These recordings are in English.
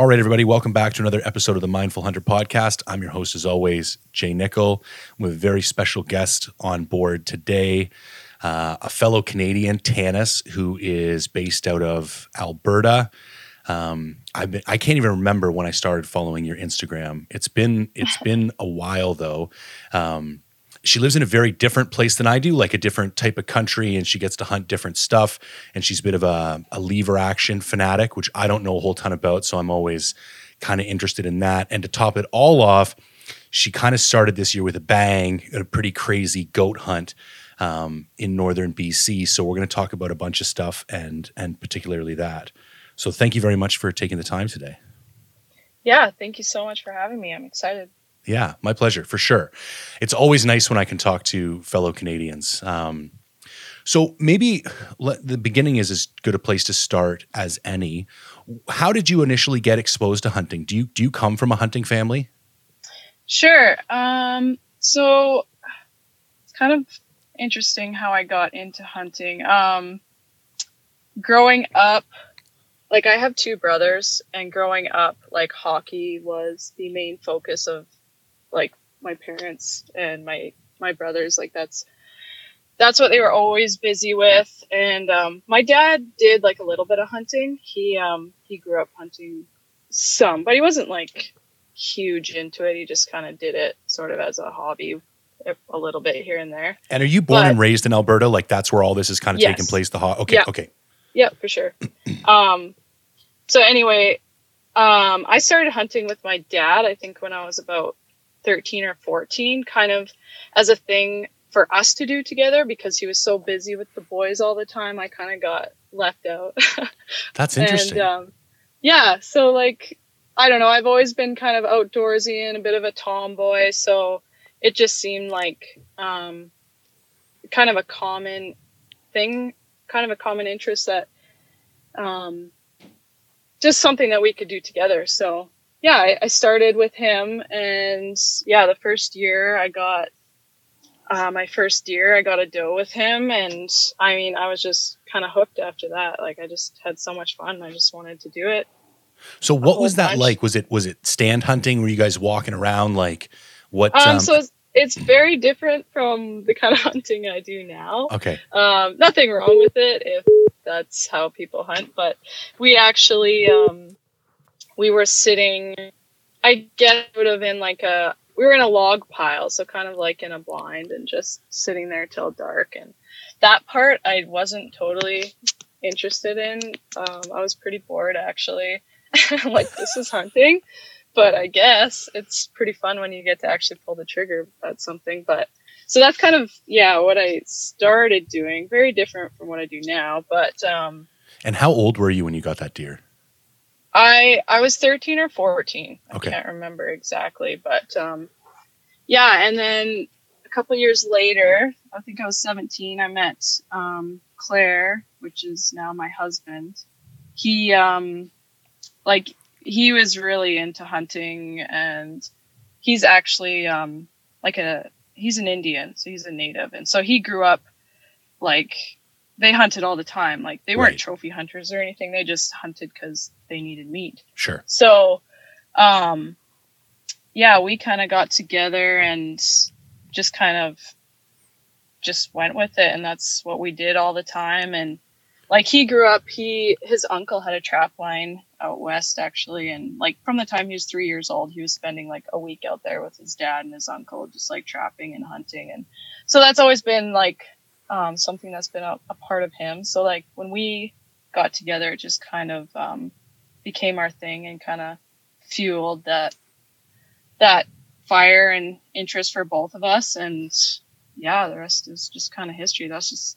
All right, everybody, welcome back to another episode of the Mindful Hunter podcast. I'm your host, as always, Jay Nichol, with a very special guest on board today, uh, a fellow Canadian, Tannis, who is based out of Alberta. Um, I've been, I can't even remember when I started following your Instagram. It's been it's been a while though. Um, she lives in a very different place than I do, like a different type of country, and she gets to hunt different stuff. And she's a bit of a, a lever action fanatic, which I don't know a whole ton about. So I'm always kind of interested in that. And to top it all off, she kind of started this year with a bang, a pretty crazy goat hunt um, in northern BC. So we're going to talk about a bunch of stuff and and particularly that. So thank you very much for taking the time today. Yeah, thank you so much for having me. I'm excited. Yeah, my pleasure for sure. It's always nice when I can talk to fellow Canadians. Um, so maybe let, the beginning is as good a place to start as any. How did you initially get exposed to hunting? Do you do you come from a hunting family? Sure. Um, so it's kind of interesting how I got into hunting. Um, growing up, like I have two brothers, and growing up, like hockey was the main focus of like my parents and my my brothers like that's that's what they were always busy with. And um, my dad did like a little bit of hunting. He um he grew up hunting some but he wasn't like huge into it. He just kind of did it sort of as a hobby a little bit here and there. And are you born but, and raised in alberta? Like that's where all this is kind of yes. taking place the ho- okay yeah. okay. Yeah for sure. Um so anyway um i started hunting with my dad i think when i was about 13 or 14 kind of as a thing for us to do together because he was so busy with the boys all the time i kind of got left out. That's interesting. and, um, yeah so like i don't know i've always been kind of outdoorsy and a bit of a tomboy so it just seemed like um, kind of a common thing kind of a common interest that um, just something that we could do together so yeah, I, I, started with him, and yeah, the first year I got uh, my first year, I got a doe with him, and I mean, I was just kind of hooked after that. Like, I just had so much fun. I just wanted to do it. So, what was that bunch. like? Was it was it stand hunting? Were you guys walking around like what? Um, um, so it's, it's very different from the kind of hunting I do now. Okay. Um, nothing wrong with it if that's how people hunt, but we actually um we were sitting, I guess would have been like a, we were in a log pile, so kind of like in a blind and just sitting there till dark. And that part I wasn't totally interested in. Um, I was pretty bored actually. like this is hunting, but I guess it's pretty fun when you get to actually pull the trigger at something. But so that's kind of yeah what I started doing. Very different from what I do now, but um. And how old were you when you got that deer? I I was 13 or 14. Okay. I can't remember exactly, but um, yeah. And then a couple years later, I think I was 17. I met um, Claire, which is now my husband. He um, like he was really into hunting, and he's actually um, like a he's an Indian, so he's a native, and so he grew up like they hunted all the time. Like they weren't right. trophy hunters or anything. They just hunted because they needed meat. Sure. So, um, yeah, we kind of got together and just kind of just went with it, and that's what we did all the time. And like he grew up, he his uncle had a trap line out west actually, and like from the time he was three years old, he was spending like a week out there with his dad and his uncle, just like trapping and hunting. And so that's always been like um, something that's been a, a, part of him. So like when we got together, it just kind of um, became our thing and kind of fueled that that fire and interest for both of us. And yeah, the rest is just kind of history. That's just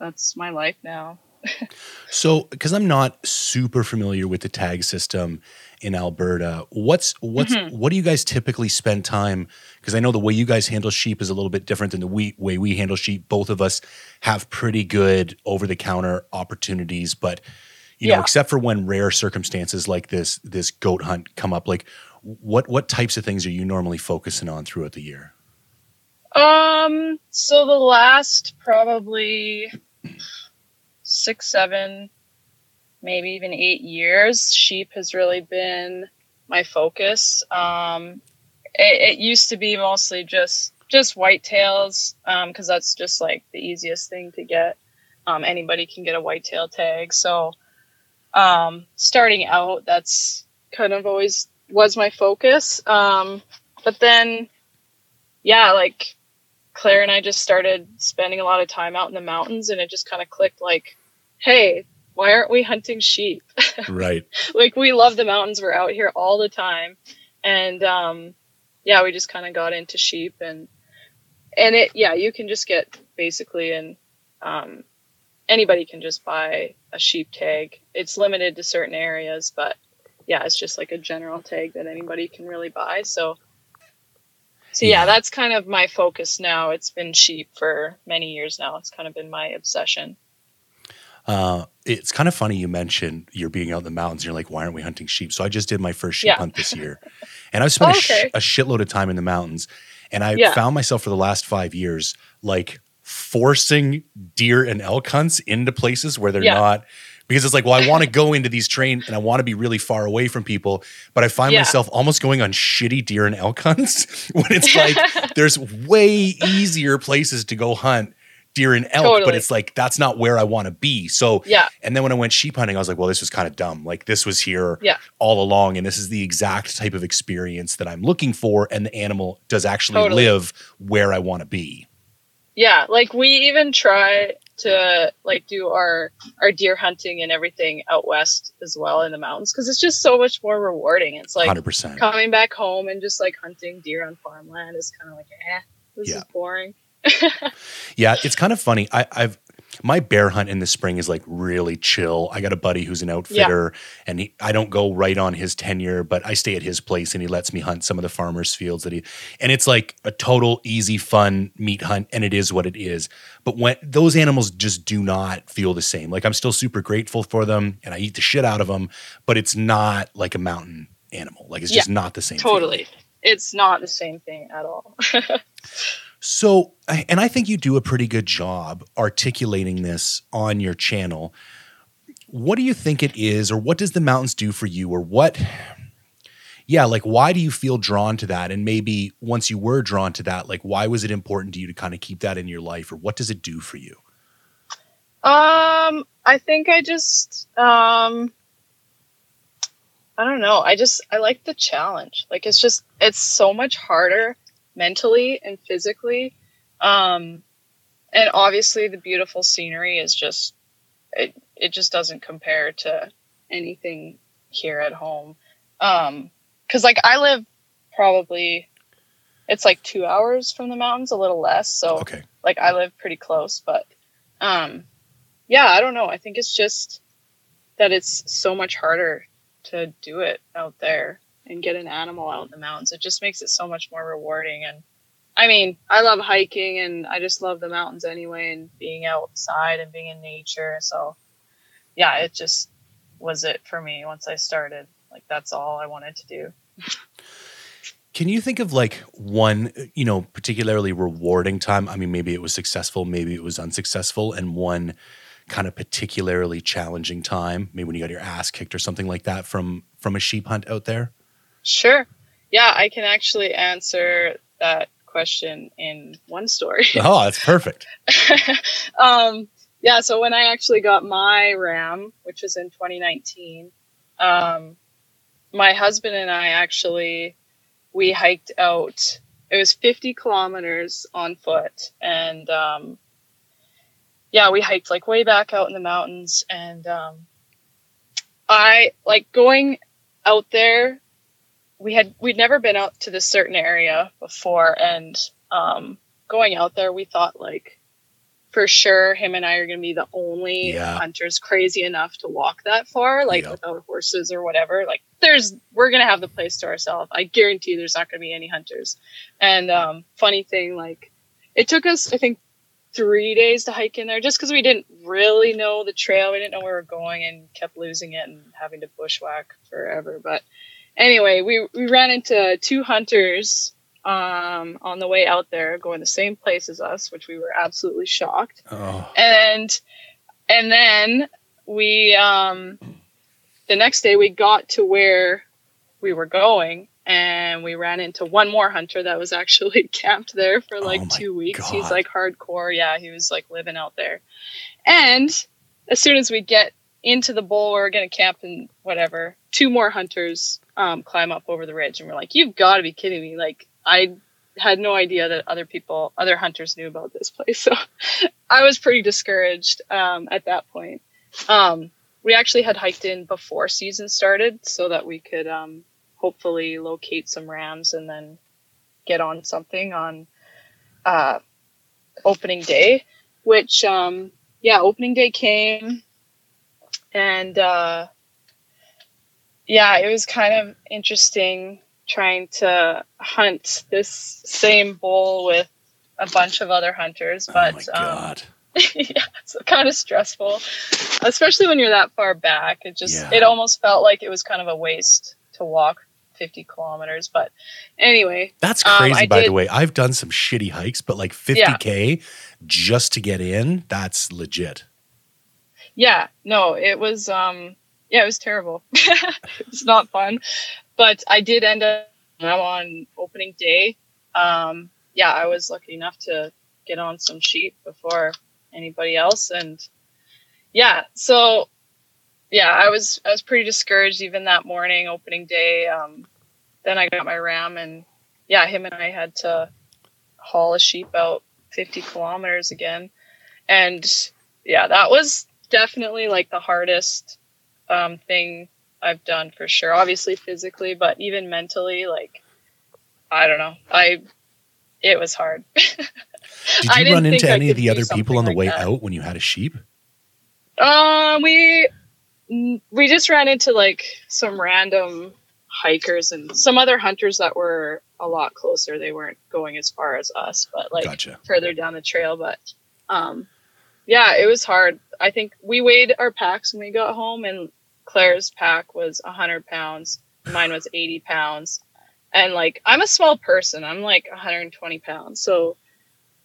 that's my life now. so, because I'm not super familiar with the tag system in Alberta, what's what's mm-hmm. what do you guys typically spend time? Because I know the way you guys handle sheep is a little bit different than the we, way we handle sheep. Both of us have pretty good over the counter opportunities, but you yeah. know, except for when rare circumstances like this this goat hunt come up, like what what types of things are you normally focusing on throughout the year? Um, so the last probably six, seven, maybe even eight years, sheep has really been my focus. Um, it, it, used to be mostly just just whitetails because um, that's just like the easiest thing to get. Um, anybody can get a whitetail tag. So um, starting out, that's kind of always was my focus. Um, but then, yeah, like Claire and I just started spending a lot of time out in the mountains, and it just kind of clicked. Like, hey, why aren't we hunting sheep? Right. like we love the mountains. We're out here all the time, and um, yeah, we just kind of got into sheep and and it yeah, you can just get basically and um, anybody can just buy a sheep tag. It's limited to certain areas, but yeah, it's just like a general tag that anybody can really buy. So so yeah, yeah, that's kind of my focus now. It's been sheep for many years now. It's kind of been my obsession. Uh, it's kind of funny you mentioned you're being out in the mountains. And you're like, why aren't we hunting sheep? So I just did my first sheep yeah. hunt this year, and I've spent oh, okay. a, sh- a, shitload of time in the mountains. And I yeah. found myself for the last five years like forcing deer and elk hunts into places where they're yeah. not because it's like, well, I want to go into these train and I want to be really far away from people, but I find myself almost going on shitty deer and elk hunts when it's like there's way easier places to go hunt deer and elk, totally. but it's like that's not where I want to be. So yeah. And then when I went sheep hunting, I was like, well, this was kind of dumb. Like this was here yeah. all along, and this is the exact type of experience that I'm looking for, and the animal does actually totally. live where I want to be. Yeah, like we even try to like do our our deer hunting and everything out west as well in the mountains because it's just so much more rewarding. It's like 100%. coming back home and just like hunting deer on farmland is kind of like, eh, this yeah. is boring. Yeah, it's kind of funny. I, I've my bear hunt in the spring is like really chill. I got a buddy who's an outfitter, yeah. and he, I don't go right on his tenure, but I stay at his place, and he lets me hunt some of the farmers' fields that he. And it's like a total easy, fun meat hunt, and it is what it is. But when those animals just do not feel the same. Like I'm still super grateful for them, and I eat the shit out of them, but it's not like a mountain animal. Like it's yeah, just not the same. Totally, feeling. it's not the same thing at all. So, and I think you do a pretty good job articulating this on your channel. What do you think it is, or what does the mountains do for you, or what? Yeah, like why do you feel drawn to that? And maybe once you were drawn to that, like why was it important to you to kind of keep that in your life, or what does it do for you? Um, I think I just um I don't know. I just I like the challenge. Like it's just it's so much harder mentally and physically. Um, and obviously the beautiful scenery is just it it just doesn't compare to anything here at home. Um, cause like I live probably it's like two hours from the mountains, a little less. So okay. like I live pretty close, but um, yeah, I don't know. I think it's just that it's so much harder to do it out there and get an animal out in the mountains. It just makes it so much more rewarding. And I mean, I love hiking and I just love the mountains anyway and being outside and being in nature. So yeah, it just was it for me once I started. Like that's all I wanted to do. Can you think of like one, you know, particularly rewarding time? I mean, maybe it was successful, maybe it was unsuccessful, and one kind of particularly challenging time, maybe when you got your ass kicked or something like that from from a sheep hunt out there? Sure. Yeah, I can actually answer that question in one story. oh, that's perfect. um, yeah, so when I actually got my ram, which was in 2019, um, my husband and I actually we hiked out. It was 50 kilometers on foot, and um, yeah, we hiked like way back out in the mountains. And um, I like going out there we had we'd never been out to this certain area before and um, going out there we thought like for sure him and I are going to be the only yeah. hunters crazy enough to walk that far like yep. without horses or whatever. Like there's we're going to have the place to ourselves. I guarantee there's not going to be any hunters. And um, funny thing like it took us I think 3 days to hike in there just cuz we didn't really know the trail. We didn't know where we were going and kept losing it and having to bushwhack forever. But anyway, we, we ran into two hunters um, on the way out there going the same place as us, which we were absolutely shocked. Oh. And and then we um the next day we got to where we were going and we ran into one more hunter that was actually camped there for like Oh two weeks. God. He's like hardcore. Yeah, he was like living out there. And as soon as we get into the bowl, we're gonna camp and whatever. Two more hunters um, climb up over the ridge, and we're like, "You've got to be kidding me!" Like I had no idea that other people, other hunters, knew about this place. So I was pretty discouraged um, at that point. Um, we actually had hiked in before season started so that we could um, hopefully locate some rams and then get on something on uh, opening day. Which, um, yeah, opening day came, and uh, yeah, it was kind of interesting trying to hunt this same bull with a bunch of other hunters, but oh um, yeah, it's kind of stressful, especially when you're that far back. It just Yeah. it almost felt like it was kind of a waste to walk 50 kilometers. But anyway, That's um, crazy, I by the did- way. I've done some shitty hikes, but like 50K just to get in, that's legit. yeah, no, it was um yeah, it was terrible. it's not fun, but I did end up on opening day. Um, yeah, I was lucky enough to get on some sheep before anybody else, and yeah, so yeah, I was I was pretty discouraged even that morning, opening day. Um, then I got my ram, and yeah, him and I had to haul a sheep out 50 kilometers again, and yeah, that was definitely like the hardest um, thing I've done for sure. Obviously physically, but even mentally, like I don't know, I it was hard. Did you run into any of the other people on the something way that. out when you had a sheep? Um, we we just ran into like some random hikers and some other hunters that were a lot closer. They weren't going as far as us, but like Gotcha. further down the trail. But um, yeah, it was hard. I think we weighed our packs when we got home, and Claire's pack was hundred pounds. Mine was eighty pounds, and like I'm a small person. I'm like 120 pounds, so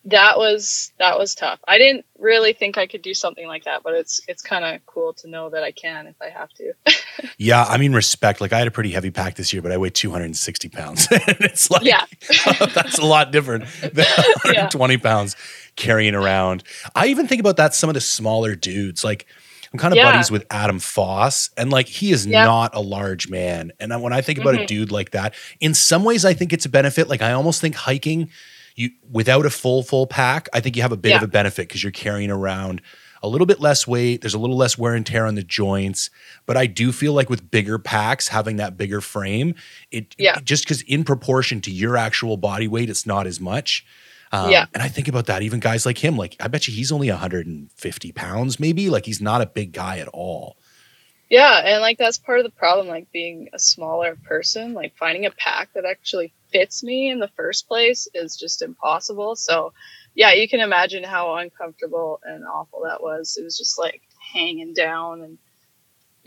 that was that was tough. I didn't really think I could do something like that, but it's it's kind of cool to know that I can if I have to. Yeah, I mean, respect. Like, I had a pretty heavy pack this year, but I weighed 260 pounds. and it's like, Yeah. that's a lot different than 120 pounds carrying around. I even think about that, some of the smaller dudes. Like, I'm kind of Yeah. buddies with Adam Foss, and like, he is Yeah. not a large man. And when I think about a Mhm. dude like that, in some ways, I think it's a benefit. Like, I almost think hiking, you without a full, full pack, I think you have a bit of a benefit because you're carrying around a little bit less weight. There's a little less wear and tear on the joints. But I do feel like with bigger packs, having that bigger frame, it, Yeah. it- just because in proportion to your actual body weight, it's not as much. Um, Yeah. And I think about that, even guys like him, like I bet you he's only 150 pounds, maybe. Like he's not a big guy at all. Yeah, and like that's part of the problem, like being a smaller person, like finding a pack that actually fits me in the first place is just impossible. So, yeah, you can imagine how uncomfortable and awful that was. It was just like hanging down, and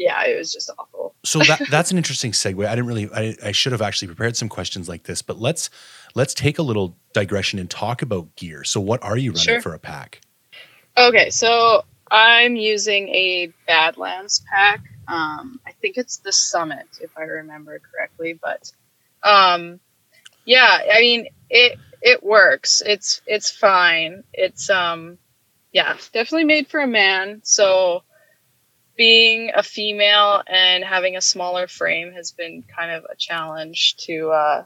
yeah, it was just awful. So that that's an interesting segue. I didn't really I, I should have actually prepared some questions like this, but let's let's take a little digression and talk about gear. So what are you running Sure. for a pack? Okay, so I'm using a Badlands pack. Um, I think it's the Summit, if I remember correctly. But um, yeah, I mean it it works. It's it's fine. It's um yeah, definitely made for a man. So being a female and having a smaller frame has been kind of a challenge to uh,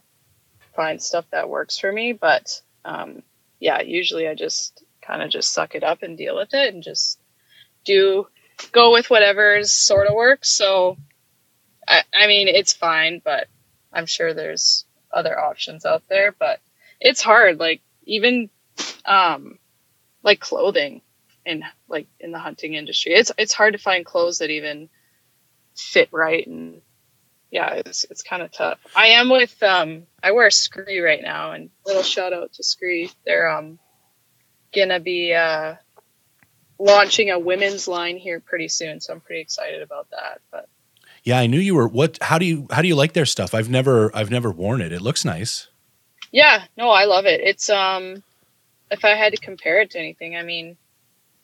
find stuff that works for me. But um, yeah, usually I just kind of just suck it up and deal with it and just do go with whatever's sort of works. So, I, I mean, it's fine, but I'm sure there's other options out there. But it's hard, like even um, like clothing in like in the hunting industry. It's it's hard to find clothes that even fit right and yeah, it's it's kind of tough. I am with um I wear Scree right now and little shout out to Scree. They're um gonna be uh launching a women's line here pretty soon, so I'm pretty excited about that. But Yeah, I knew you were what how do you how do you like their stuff? I've never I've never worn it. It looks nice. yeah, no, I love it. It's um if I had to compare it to anything, I mean,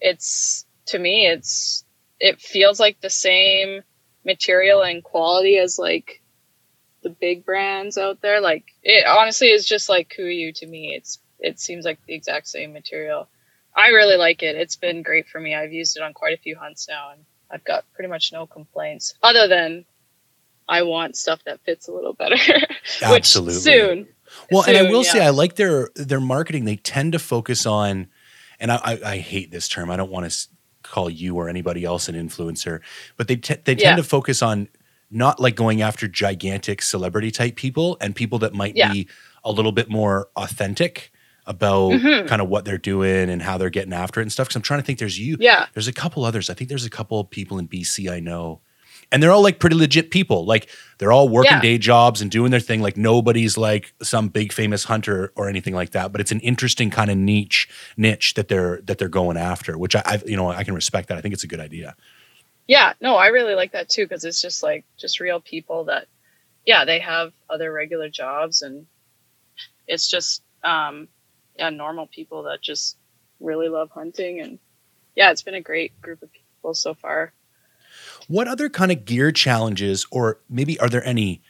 it's to me it's it feels like the same material and quality as like the big brands out there. Like it honestly is just like Kuiu to me. It's it seems like the exact same material. I really like it. It's been great for me. I've used it on quite a few hunts now and I've got pretty much no complaints other than I want stuff that fits a little better. Absolutely. soon. Well, soon, and I will yeah. say I like their their marketing. They tend to focus on, and I, I, I hate this term. I don't want to call you or anybody else an influencer, but they te- they tend Yeah. to focus on not like going after gigantic celebrity type people and people that might Yeah. be a little bit more authentic about Mhm. kind of what they're doing and how they're getting after it and stuff. Because I'm trying to think. There's you. Yeah. There's a couple others. I think there's a couple of people in BC I know. And they're all like pretty legit people. Like they're all working Yeah. day jobs and doing their thing. Like nobody's like some big famous hunter or anything like that. But it's an interesting kind of niche niche that they're that they're going after, which I, I you know I can respect that. I think it's a good idea. Yeah, no, I really like that too because it's just like just real people that, yeah, they have other regular jobs and it's just, um, yeah, normal people that just really love hunting and yeah, it's been a great group of people so far. What other kind of gear challenges, or maybe are there any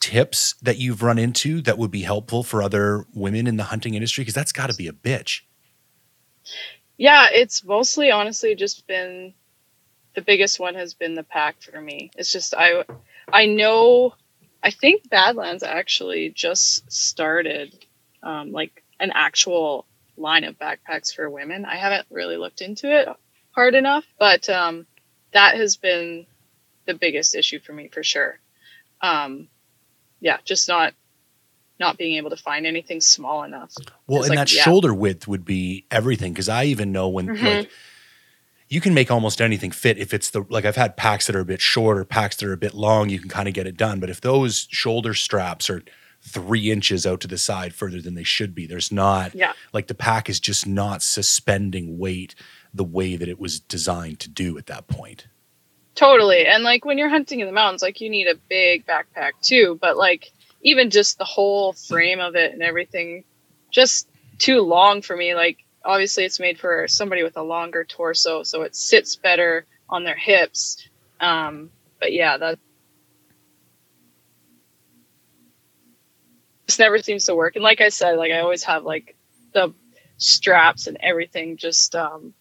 tips that you've run into that would be helpful for other women in the hunting industry? Because that's got to be a bitch. Yeah, it's mostly honestly just been the biggest one has been the pack for me. It's just I I know I think Badlands actually just started um, like an actual line of backpacks for women. I haven't really looked into it hard enough, but um, that has been the biggest issue for me for sure. Um, yeah, just not not being able to find anything small enough. Well, and like, that yeah. shoulder width would be everything. Because I even know when Mhm. like you can make almost anything fit if it's the like I've had packs that are a bit short or packs that are a bit long, you can kind of get it done. But if those shoulder straps are three inches out to the side further than they should be, there's not Yeah. like the pack is just not suspending weight the way that it was designed to do at that point. Totally. And like when you're hunting in the mountains, like you need a big backpack too, but like even just the whole frame of it and everything just too long for me. Like obviously it's made for somebody with a longer torso, so it sits better on their hips. Um but yeah, that just never seems to work. And like I said, like I always have like the straps and everything just um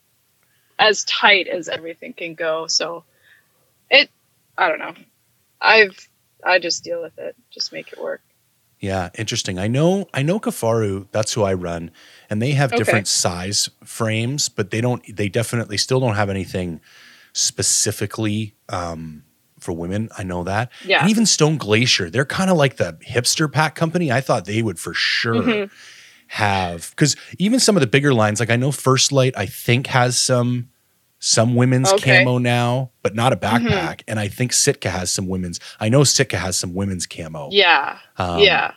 as tight as everything can go. So it i don't know i've i just deal with it just make it work Yeah, interesting. I know I know Kifaru, that's who I run, and they have Okay. different size frames, but they don't they definitely still don't have anything specifically um for women. I know that. yeah And even Stone Glacier, they're kind of like the hipster pack company. I thought they would for sure Mhm. Have because even some of the bigger lines, like I know First Light, I think has some some women's Okay. camo now, but not a Mhm. backpack. And I think Sitka has some women's. I know Sitka has some women's camo. yeah Um, yeah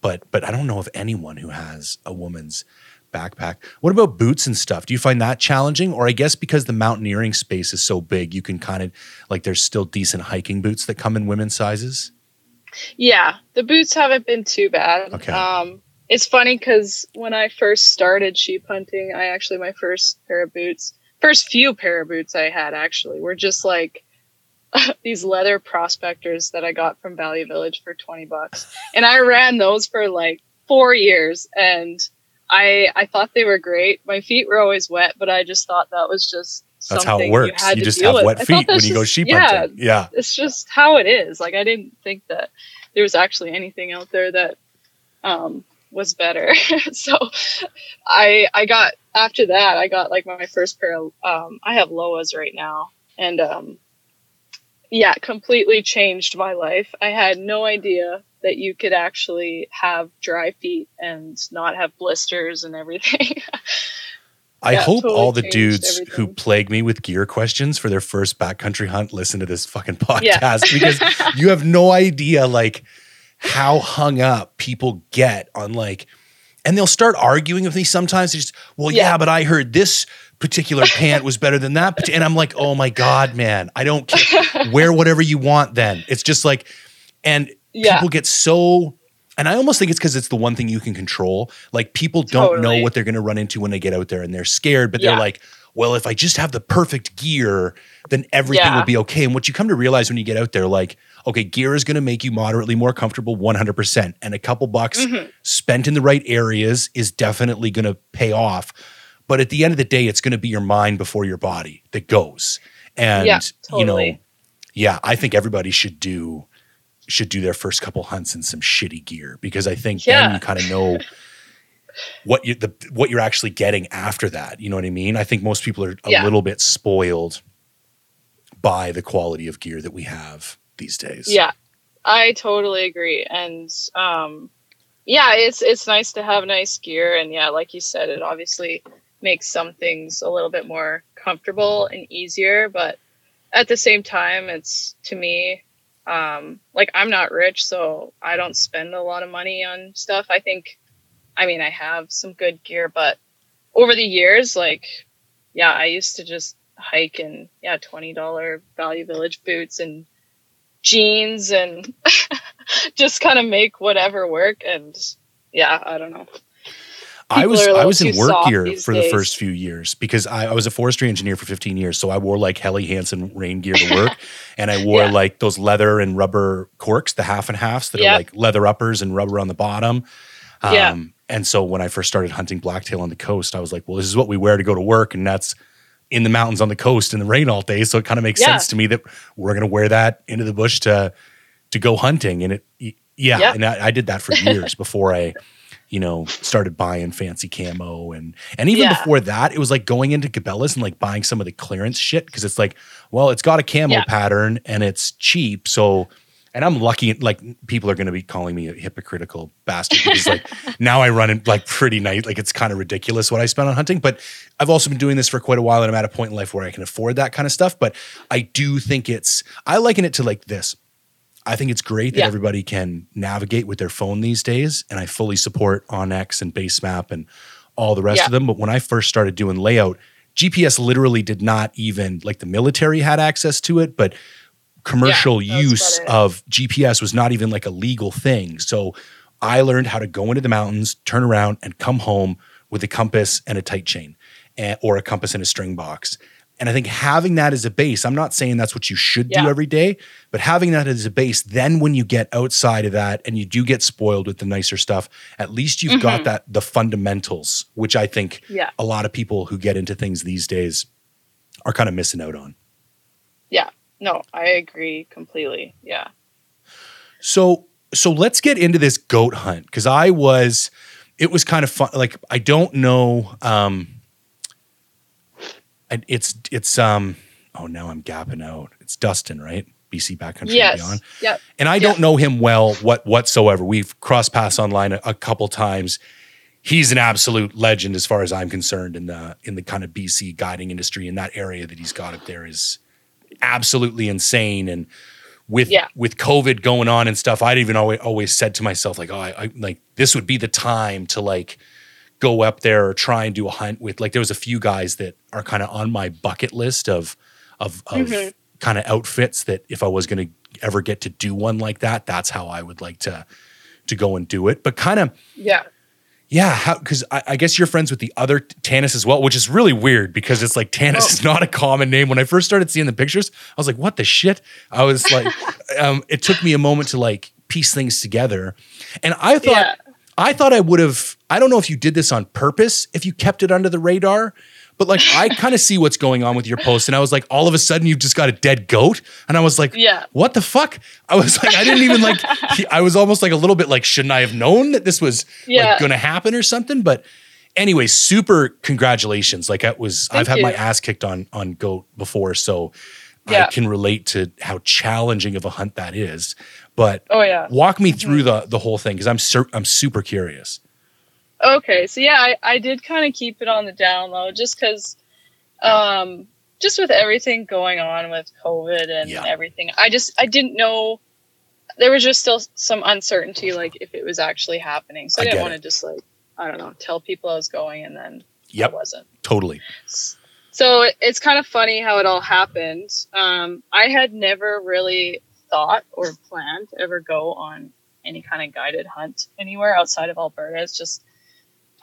but but I don't know of anyone who has a woman's backpack. What about boots and stuff? Do you find that challenging? Or I guess because the mountaineering space is so big, you can kind of like there's still decent hiking boots that come in women's sizes. yeah the boots haven't been too bad Okay. um it's funny because when i first started sheep hunting i actually my first pair of boots first few pair of boots i had actually were just like these leather prospectors that i got from Value Village for 20 bucks and i ran those for like four years and i i thought they were great my feet were always wet but i just thought that was just That's how it works. had You, just have with. wet feet when you go sheep yeah, hunting. Yeah. it's just how it is. Like I didn't think that there was actually anything out there that um, was better. so I I got after that I got like my first pair of um, I have Lowas right now and um, yeah, completely changed my life. I had no idea that you could actually have dry feet and not have blisters and everything. I hope totally all the dudes who plague me with gear questions for their first backcountry hunt listen to this fucking podcast Yeah. because you have no idea like how hung up people get on like and they'll start arguing with me sometimes They just well yeah, Yeah. but I heard this particular pant was better than that and I'm like oh my god man I don't care wear whatever you want then it's just like and yeah. people get so and I almost think it's because it's the one thing you can control. Like people don't know what they're going to run into when they get out there, and they're scared. But they're like, "Well, if I just have the perfect gear, then everything Yeah. will be okay." And what you come to realize when you get out there, like, okay, gear is going to make you moderately more comfortable, one hundred percent, and a couple bucks Mhm. spent in the right areas is definitely going to pay off. But at the end of the day, it's going to be your mind before your body that goes. And Yeah, you know, yeah, I think everybody should do should do their first couple hunts in some shitty gear because I think then you kind of know what you the what you're actually getting after that. You know what I mean? I think most people are a Yeah. little bit spoiled by the quality of gear that we have these days. Yeah, I totally agree. And um, yeah, it's it's nice to have nice gear, and yeah, like you said, it obviously makes some things a little bit more comfortable and easier. But at the same time, it's to me, um, like I'm not rich, so I don't spend a lot of money on stuff. I think, I mean, I have some good gear, but over the years, like, yeah, I used to just hike in yeah twenty dollar Value Village boots and jeans and just kind of make whatever work and yeah i don't know I was I was in work gear for the first few years because I, I was a forestry engineer for 15 years. So I wore like Helly Hansen rain gear to work, and I wore Yeah. like those leather and rubber corks, the half and halves that are like leather uppers and rubber on the bottom. Um, Yeah. And so when I first started hunting blacktail on the coast, I was like, well, this is what we wear to go to work, and that's in the mountains on the coast in the rain all day. So it kind of makes Yeah. sense to me that we're going to wear that into the bush to to go hunting. And it, yeah, and I, I did that for years before I you know, started buying fancy camo and and even Yeah. before that, it was like going into Cabela's and like buying some of the clearance shit because it's like, well, it's got a camo Yeah. pattern and it's cheap, so. And I'm lucky, like people are going to be calling me a hypocritical bastard because, like, now I run in like pretty nice. Like, it's kind of ridiculous what I spend on hunting. But I've also been doing this for quite a while, and I'm at a point in life where I can afford that kind of stuff. But I do think it's. I liken it to like this. I think it's great that Yeah. everybody can navigate with their phone these days, and I fully support OnX and Basemap and all the rest Yeah. of them. But when I first started doing layout, GPS literally did not even like the military had access to it, but commercial Yeah, use of GPS was not even like a legal thing. So I learned how to go into the mountains, turn around, and come home with a compass and a tight chain, and, or a compass and a string box. And I think having that as a base, I'm not saying that's what you should do every day, but having that as a base, then when you get outside of that and you do get spoiled with the nicer stuff, at least you've got Mhm. that the fundamentals, which I think yeah a lot of people who get into things these days are kind of missing out on. yeah no i agree completely yeah So so let's get into this goat hunt because I was it was kind of fun. Like I don't know. Um, and it's it's um oh now I'm gapping out. It's Dustin, right? BC Backcountry yes Beyond. yep And I Yeah. don't know him well what whatsoever. We've crossed paths online a, a couple times. He's an absolute legend as far as I'm concerned in the in the kind of BC guiding industry and that area that he's got up there is absolutely insane and with Yeah. with COVID going on and stuff, I'd even always always said to myself like, oh, I, I like this would be the time to like go up there or try and do a hunt with like there was a few guys that are kind of on my bucket list of of of Mhm. kind of outfits that if I was going to ever get to do one like that, that's how I would like to to go and do it. But kind of yeah yeah, how because I, I guess you're friends with the other Tanis as well, which is really weird because it's like Tanis Oh. is not a common name. When I first started seeing the pictures, I was like, what the shit? I was like, um, it took me a moment to like piece things together. And I thought Yeah. I thought I would have, I don't know if you did this on purpose, if you kept it under the radar, but like I kind of see what's going on with your post. And I was like, all of a sudden you've just got a dead goat. And I was like, Yeah. what the fuck? I was like, I didn't even like, I was almost like a little bit like, shouldn't I have known that this was Yeah. like going to happen or something? But anyway, super congratulations. Like I was, I've Thank had my ass kicked on, on goat before. So I Yeah. can relate to how challenging of a hunt that is. But oh yeah walk me mm-hmm. through the, the whole thing. Cause I'm, sur- I'm super curious. Okay, so yeah, I, I did kind of keep it on the down low just because, um, just with everything going on with COVID and Yeah. everything, I just I didn't know. There was just still some uncertainty, like if it was actually happening. So I I, didn't want to just like I don't know tell people I was going and then Yep. I wasn't. Totally. So it's kind of funny how it all happened. Um, I had never really thought or planned to ever go on any kind of guided hunt anywhere outside of Alberta. It's just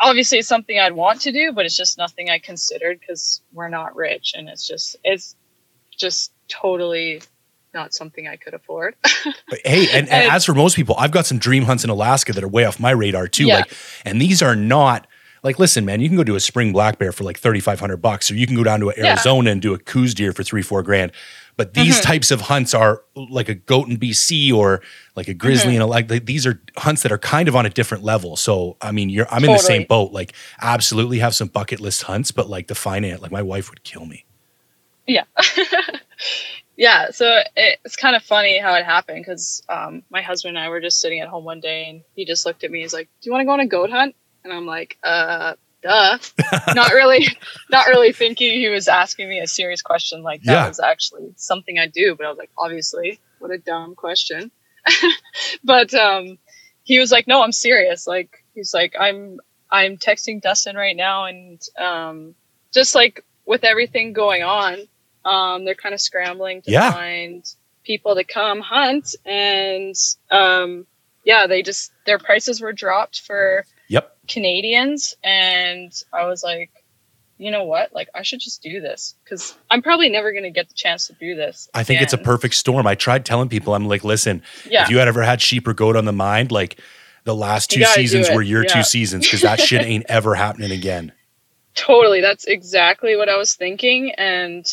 obviously it's something I'd want to do, but it's just nothing I considered because we're not rich, and it's just it's just totally not something I could afford. hey, and, and, as for most people, I've got some dream hunts in Alaska that are way off my radar too. Yeah. Like, and these are not like, listen, man, you can go do a spring black bear for like thirty five hundred bucks, or you can go down to Arizona yeah. and do a Coues deer for three four grand. But these mm-hmm. types of hunts are like a goat in BC or like a grizzly mm-hmm. and a, like these are hunts that are kind of on a different level. So I mean, you're I'm totally. in the same boat. Like, absolutely have some bucket list hunts, but like the finance, like my wife would kill me. Yeah. yeah, so it's kind of funny how it happened because um, my husband and I were just sitting at home one day and he just looked at me. He's like, "Do you want to go on a goat hunt?" And I'm like, "Uh, duh." not really, not really thinking he was asking me a serious question like that yeah. was actually something I do. But I was like, obviously, what a dumb question. but um, he was like, "No, I'm serious." Like he's like, "I'm I'm texting Dustin right now, and um, just like with everything going on." Um, they're kind of scrambling to yeah. find people to come hunt, and um, yeah, they just their prices were dropped for yep Canadians, and I was like, you know what? Like, I should just do this because I'm probably never going to get the chance to do this. I think it's a perfect storm. I tried telling people, I'm like, listen, yeah. if you had ever had sheep or goat on the mind, like the last two seasons were your yeah. two seasons because that shit ain't ever happening again. Totally. That's exactly what I was thinking. And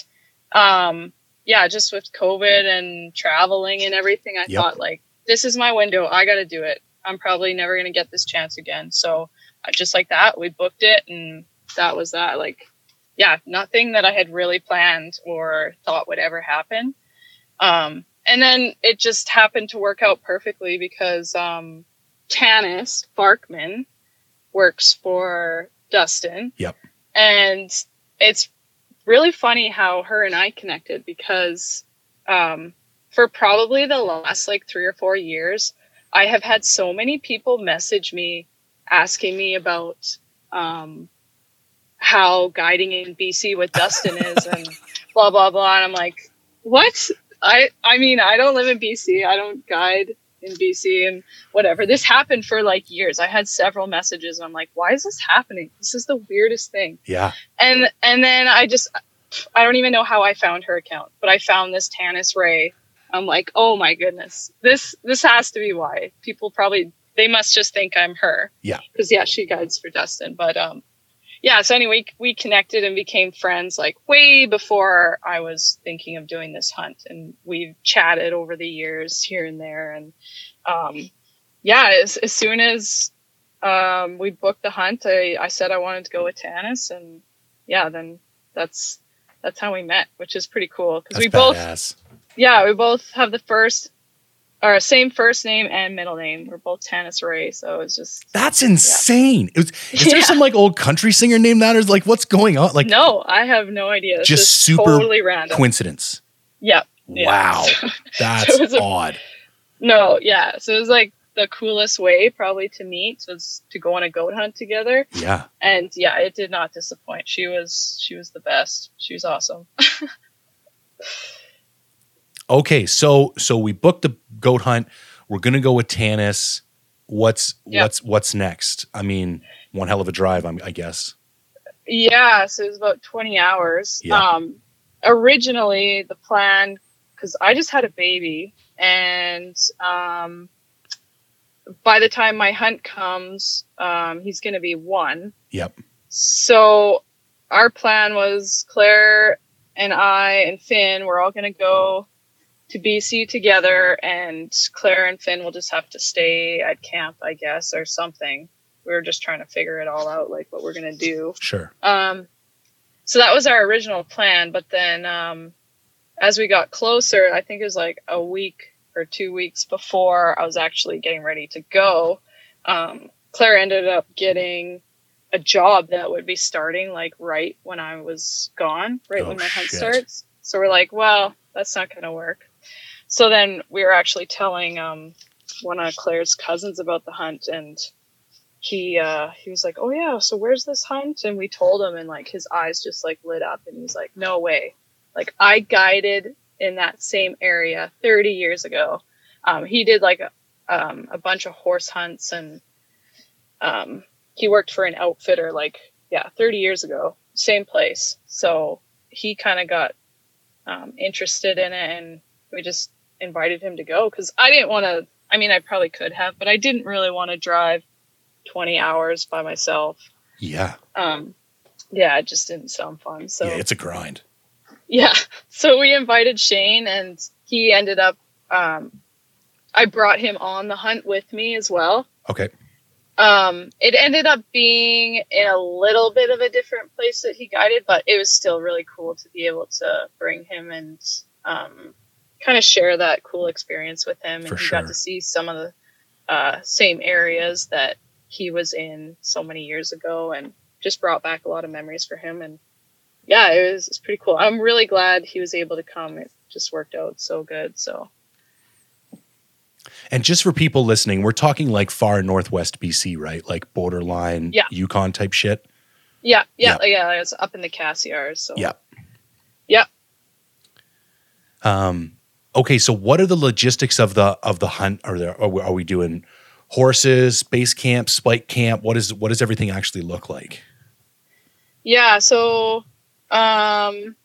um, yeah, just with COVID and traveling and everything, I yep. thought like, this is my window. I got to do it. I'm probably never going to get this chance again. So just like that, we booked it and that was that. Like, yeah, nothing that I had really planned or thought would ever happen. Um, and then it just happened to work out perfectly because, um, Tanis Barkman works for Dustin. Yep. And it's really funny how her and I connected because um, for probably the last like three or four years, I have had so many people message me asking me about um, how guiding in BC with Dustin is and blah blah blah. And I'm like, what? I I mean, I don't live in BC. I don't guide in BC and whatever. This happened for like years. I had several messages and I'm like, why is this happening? This is the weirdest thing. Yeah. And and then I just I don't even know how I found her account, but I found this Tanis Ray. I'm like, oh my goodness, this this has to be why people probably they must just think I'm her. Yeah. Because yeah, she guides for Dustin, but um, yeah. So anyway, we connected and became friends like way before I was thinking of doing this hunt, and we've chatted over the years here and there, and um, yeah, as as soon as um we booked the hunt, I I said I wanted to go with Tanis, and yeah, then that's that's how we met, which is pretty cool because we badass. Yeah, we both have the first or same first name and middle name. We're both Tanis Ray, so it's just that's insane. Yeah. It was, is there yeah. some like old country singer named that, or like what's going on? Like, no, I have no idea. It's just super totally random coincidence. Yep. Wow, yeah. that's so odd. No, yeah. So it was like the coolest way probably to meet was to go on a goat hunt together. Yeah. And yeah, it did not disappoint. She was she was the best. She was awesome. okay, so so we booked the goat hunt. We're gonna go with Tanis. What's yep. what's what's next? I mean, one hell of a drive, I guess. Yeah, so it was about twenty hours. Yeah. Um, originally, the plan because I just had a baby, and um, by the time my hunt comes, um, he's going to be one. Yep. So our plan was Claire and I and Finn, we're all going to go to BC together, and Claire and Finn will just have to stay at camp, I guess, or something. We were just trying to figure it all out, like what we're going to do. Sure. Um, so that was our original plan, but then um, as we got closer, I think it was like a week or two weeks before I was actually getting ready to go, um, Claire ended up getting a job that would be starting like right when I was gone, right oh, when my hunt starts. So we're like, well, that's not going to work. So then we were actually telling um, one of Claire's cousins about the hunt, and he uh, he was like, "Oh yeah, so where's this hunt?" And we told him, and like his eyes just like lit up, and he's like, "No way! Like I guided in that same area 30 years ago. Um, he did like a, um, a bunch of horse hunts and um, he worked for an outfitter like yeah 30 years ago same place so he kind of got um, interested in it and we just invited him to go because i didn't want to i mean i probably could have but i didn't really want to drive 20 hours by myself Yeah. um, yeah it just didn't sound fun so yeah, it's a grind. yeah. So we invited Shane and he ended up um I brought him on the hunt with me as well. Okay. Um it ended up being in a little bit of a different place that he guided, but it was still really cool to be able to bring him and um kind of share that cool experience with him and For he sure. got to see some of the uh same areas that he was in so many years ago and just brought back a lot of memories for him and yeah, it was it's pretty cool. I'm really glad he was able to come. It just worked out so good. So And just for people listening, we're talking like far northwest BC, right? Like borderline Yeah. Yukon type shit. yeah, yeah, yeah. It was up in the Cassiars. So Yeah. yeah. Um, okay, so what are the logistics of the of the hunt? Are there are we, are we doing horses, base camp, spike camp? What is what does everything actually look like? Yeah, so um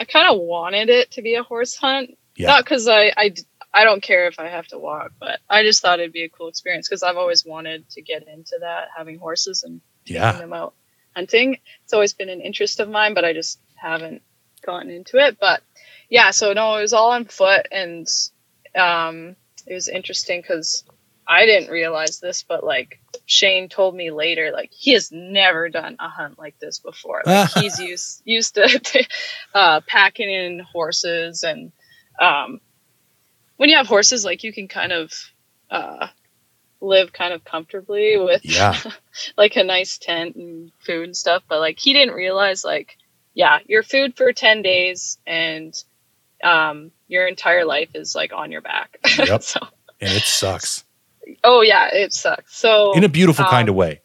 I kind of wanted it to be a horse hunt. Yeah. Not cuz I, I I don't care if I have to walk, but I just thought it'd be a cool experience cuz I've always wanted to get into that having horses and taking Yeah. them out hunting. It's always been an interest of mine, but I just haven't gotten into it. But yeah, so no, it was all on foot, and um, it was interesting because I didn't realize this, but like Shane told me later, like he has never done a hunt like this before. Like he's used used to uh, packing in horses, and um, when you have horses, like you can kind of uh, live kind of comfortably with Yeah. like a nice tent and food and stuff. But like he didn't realize like, yeah, your food for ten days and um your entire life is like on your back. Yep. so And it sucks. oh yeah, it sucks. So In a beautiful kind of um, way.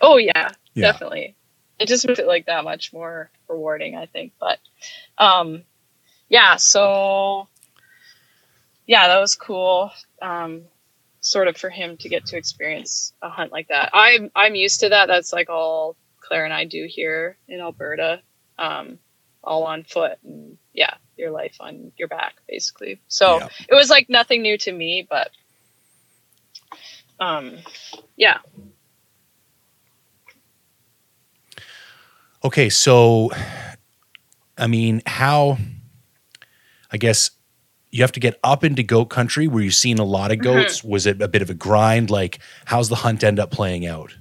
oh yeah, Yeah. definitely. It just makes it like that much more rewarding, I think. But um yeah, so yeah, that was cool. Um sort of for him to get to experience a hunt like that. I'm I'm used to that. That's like all Claire and I do here in Alberta. Um all on foot and yeah, your life on your back basically. So Yeah. it was like nothing new to me, but um yeah. Okay, so I mean, how I guess you have to get up into goat country where you've seen a lot of goats. Was it a bit of a grind? Like, how's the hunt end up playing out?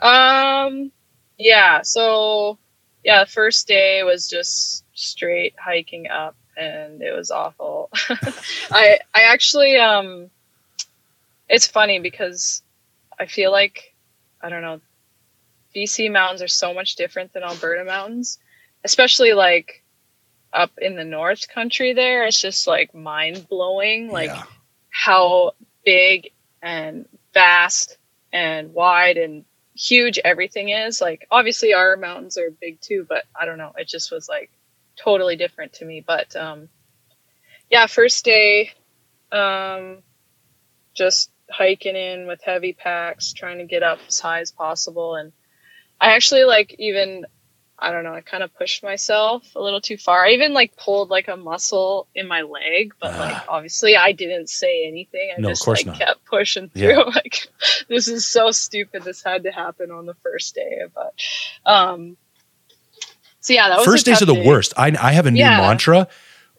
Um, yeah. So, yeah, first day was just straight hiking up, and it was awful. I I actually um, it's funny because I feel like I don't know, BC mountains are so much different than Alberta mountains, especially like up in the North Country. There, it's just like mind blowing. Like Yeah. how big and vast and wide and huge everything is. Like obviously our mountains are big too, but I don't know. It just was like totally different to me. But um yeah, first day, um just hiking in with heavy packs, trying to get up as high as possible and I actually like even I don't know, I kind of pushed myself a little too far. I even like pulled like a muscle in my leg, but like Ah. obviously I didn't say anything. I No, of just course like not. kept pushing through. Yeah. Like this is so stupid. This had to happen on the first day, but um so yeah, that was First days are the day. worst. I, I have a new Yeah. mantra,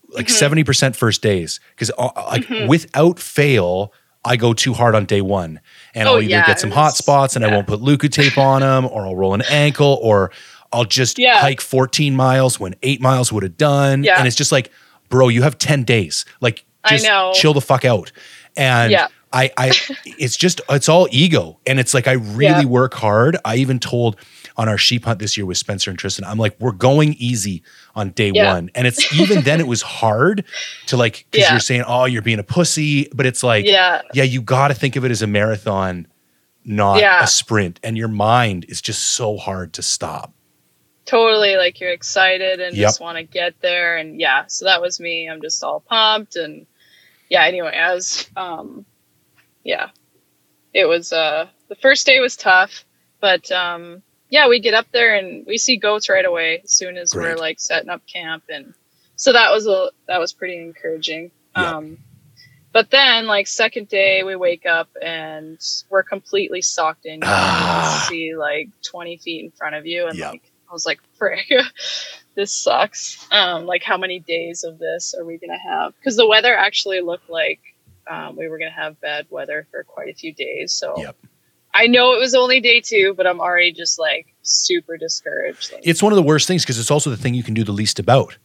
like Mhm. 70% first days. Because like Mhm. without fail, I go too hard on day one. And Oh, I'll either yeah, get some hot spots and I won't put Leukotape on them, or I'll roll an ankle, or I'll just Yeah. hike 14 miles when eight miles would have done. Yeah. And it's just like, bro, you have 10 days. Like, I just know. chill the fuck out. And Yeah. I, I, it's just, it's all ego. And it's like, I really Yeah. work hard. I even told on our sheep hunt this year with Spencer and Tristan, I'm like, we're going easy on day Yeah. one. And it's even then it was hard to like, cause Yeah. you're saying, oh, you're being a pussy. But it's like, Yeah. yeah, you got to think of it as a marathon, not a sprint. And your mind is just so hard to stop. Totally like you're excited and Yep. just want to get there and yeah so that was me i'm just all pumped and yeah anyway i was um yeah, it was. Uh, the first day was tough, but um, yeah, we get up there and we see goats right away as soon as Great. we're like setting up camp, and so that was a that was pretty encouraging. Um, but then, like second day, we wake up and we're completely socked in. You Ah. see like twenty feet in front of you, and Yep. like I was like, "Frick, this sucks." Um, like, how many days of this are we gonna have? Because the weather actually looked like um, we were gonna have bad weather for quite a few days. So Yep. I know it was only day two, but I'm already just like super discouraged. Like, It's one of the worst things because it's also the thing you can do the least about.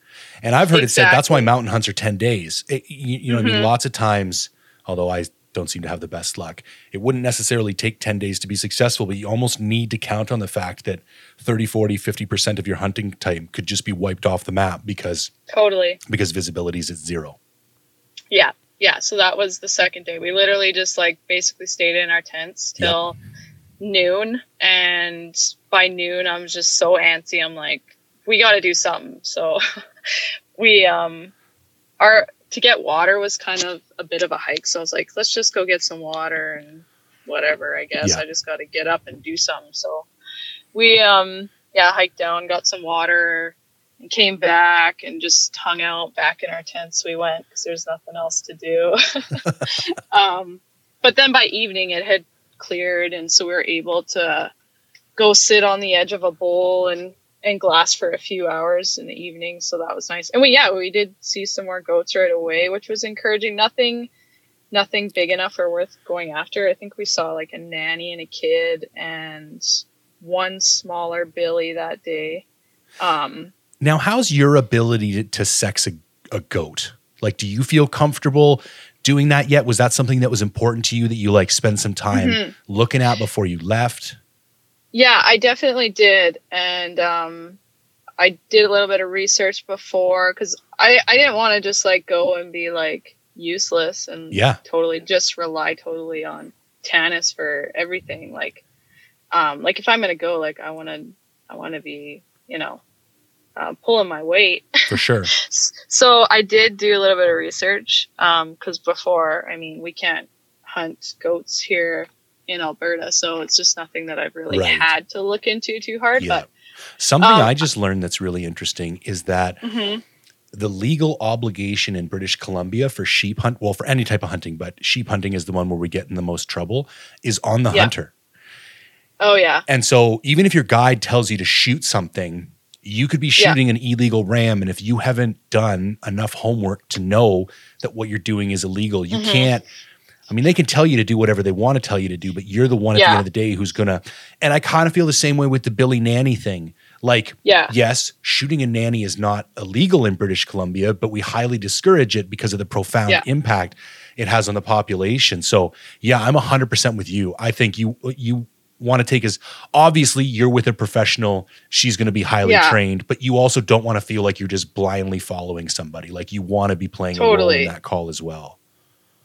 And I've heard it said that's why mountain hunts are 10 days. It- you, you know what I mean? Mhm. Lots of times, although I don't seem to have the best luck, it wouldn't necessarily take 10 days to be successful, but you almost need to count on the fact that 30, 40, 50% of your hunting time could just be wiped off the map because totally. because visibility is at zero. Yeah. Yeah. So that was the second day. We literally just like basically stayed in our tents Yep. till noon. And by noon, I'm just so antsy. I'm like, we got to do something. So we, um, our, to get water was kind of a bit of a hike. So I was like, let's just go get some water and whatever, I guess. Yeah. I just got to get up and do something. So we, um, yeah, hiked down, got some water, and came back and just hung out back in our tents. We went because there's nothing else to do. um, but then by evening, it had cleared, and so we were able to go sit on the edge of a bowl and and glass for a few hours in the evening. So that was nice. And we yeah, we did see some more goats right away, which was encouraging. Nothing. Nothing big enough or worth going after. I think we saw like a nanny and a kid and one smaller billy that day. Um, Now, how's your ability to, to sex a, a goat? Like, do you feel comfortable doing that yet? Was that something that was important to you that you like spend some time Mhm. looking at before you left? Yeah, I definitely did, and um, I did a little bit of research before because I I didn't want to just like go and be like useless and Yeah. totally just rely totally on Tanis for everything. Like, um, like if I'm gonna go, like I want to I want to be you know uh, pulling my weight. For sure. so I did do a little bit of research because before, I mean, we can't hunt goats here in Alberta, so it's just nothing that I've really Right. had to look into too hard. Yeah. Something Um, I just learned that's really interesting is that But mhm. the legal obligation in British Columbia for sheep hunt, well, for any type of hunting, but sheep hunting is the one where we get in the most trouble, is on the Yeah. hunter. oh yeah, And so even if your guide tells you to shoot something, you could be Yeah. shooting an illegal ram. And if you haven't done enough homework to know that what you're doing is illegal, you Mhm. can't. I mean, they can tell you to do whatever they want to tell you to do, but you're the one at the end of the day who's going to. And I kind of feel the same way with the Billy Nanny thing. Like, yeah, yes, shooting a nanny is not illegal in British Columbia, but we highly discourage it because of the profound Yeah. impact it has on the population. So, yeah, I'm 100% with you. I think you you want to take as obviously you're with a professional, she's going to be highly Yeah. trained, but you also don't want to feel like you're just blindly following somebody. Like you want to be playing a role in that call as well.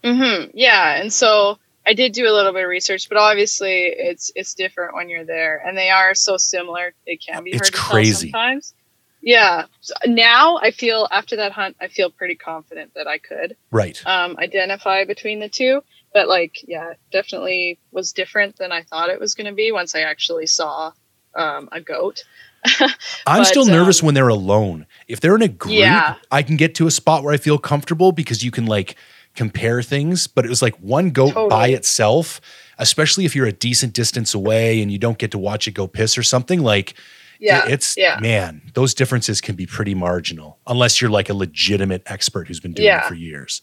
Hmm yeah. And so I did do a little bit of research, but obviously it's it's different when you're there, and they are so similar. It can be It's hard to tell crazy. sometimes. Yeah. So now I feel after that hunt, I feel pretty confident that I could. Right. um, identify between the two. But like, yeah, definitely was different than I thought it was going to be once I actually saw um, a goat. I'm But, still nervous um, when they're alone. If they're in a group, Yeah. I can get to a spot where I feel comfortable because you can like compare things. But it was like one goat by itself, especially if you're a decent distance away and you don't get to watch it go piss or something. Like, Yeah, it- it's yeah. man, those differences can be pretty marginal unless you're like a legitimate expert who's been doing it for years.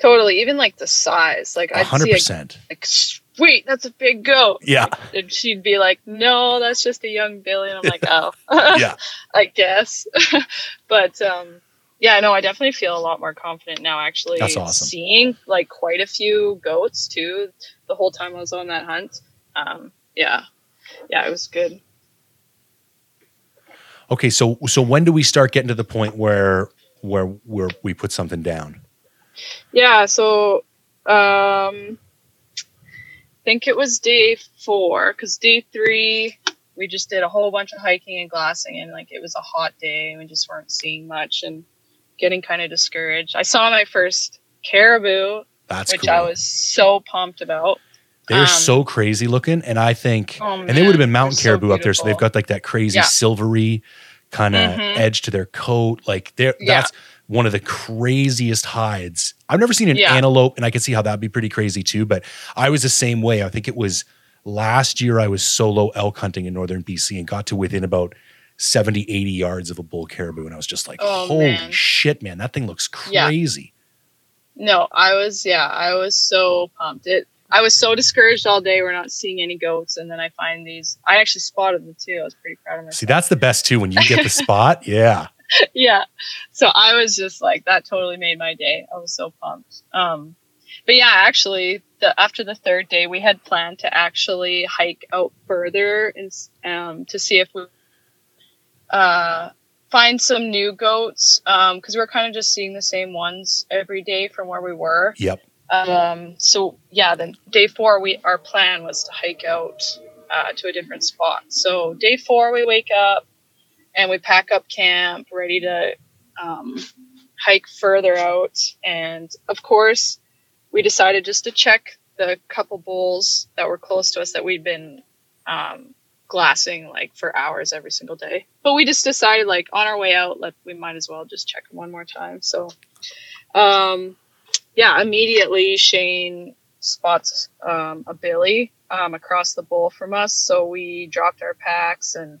totally. Even like the size, like hundred see a, percent. like, sweet, that's a big goat. Yeah. And she'd be like, no, that's just a young Billy. And I'm like, oh, Yeah. I guess. but um, yeah, no, I definitely feel a lot more confident now. Actually, That's awesome. seeing like quite a few goats too. The whole time I was on that hunt. Um, yeah, yeah, it was good. Okay. So so when do we start getting to the point where where where we put something down? Yeah, so um, I think it was day four because day three we just did a whole bunch of hiking and glassing, and like it was a hot day, and we just weren't seeing much and getting kind of discouraged. I saw my first caribou That's which cool. I was so pumped about. They're um, so crazy looking, and I think, Oh, and they would have been mountain they're so caribou up there, so they've got like that crazy Yeah. silvery kind of Mhm. edge to their coat. Like they're Yeah. that's one of the craziest hides. I've never seen an Yeah. antelope, and I can see how that'd be pretty crazy too. But I was the same way. I think it was last year I was solo elk hunting in northern BC and got to within about 70, 80 yards of a bull caribou, and I was just like, Oh, holy man. shit, man, that thing looks Yeah. crazy. No, I was yeah, I was so pumped. It I was so discouraged all day. We're not seeing any goats, and then I find these. I actually spotted them too. I was pretty proud of myself. See, that's the best too when you get the spot. Yeah. yeah. So I was just like that. Totally made my day. I was so pumped. Um, but yeah, actually, the after the third day, we had planned to actually hike out further and um, to see if we uh find some new goats because we're kind of just seeing the same ones every day from where we were. Yep. Um, so yeah, then day four, we our plan was to hike out uh, to a different spot. So day four, we wake up and we pack up camp, ready to um, hike further out. And of course, we decided just to check the couple bulls that were close to us that we'd been um, glassing like for hours every single day. But we just decided like on our way out, let we might as well just check one more time. So. Um, yeah, immediately Shane spots um, a billy um, across the bowl from us. So we dropped our packs and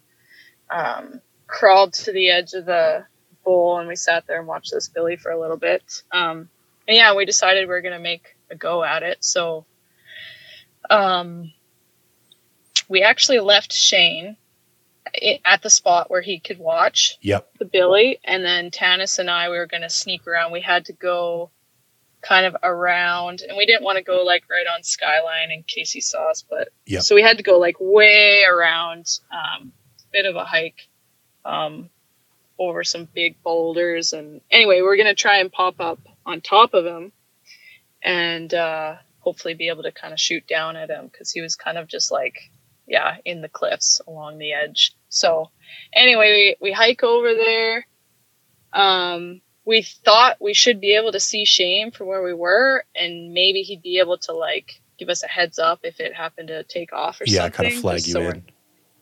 um, crawled to the edge of the bowl and we sat there and watched this billy for a little bit. Um, and yeah, we decided we are to make a go at it. So um, we actually left Shane at the spot where he could watch Yep. the Billy, and then Tanis and I we were gonna sneak around. We had to go kind of around, and we didn't want to go like right on Skyline in case he saw us, but Yep. so we had to go like way around, um, bit of a hike, um, over some big boulders, and anyway, we're gonna try and pop up on top of him, and uh, hopefully be able to kind of shoot down at him because he was kind of just like, yeah, in the cliffs along the edge. So anyway, we, we hike over there. Um, we thought we should be able to see Shane from where we were, and maybe he'd be able to like give us a heads up if it happened to take off or Yeah, something. Yeah, kind of flag you so in.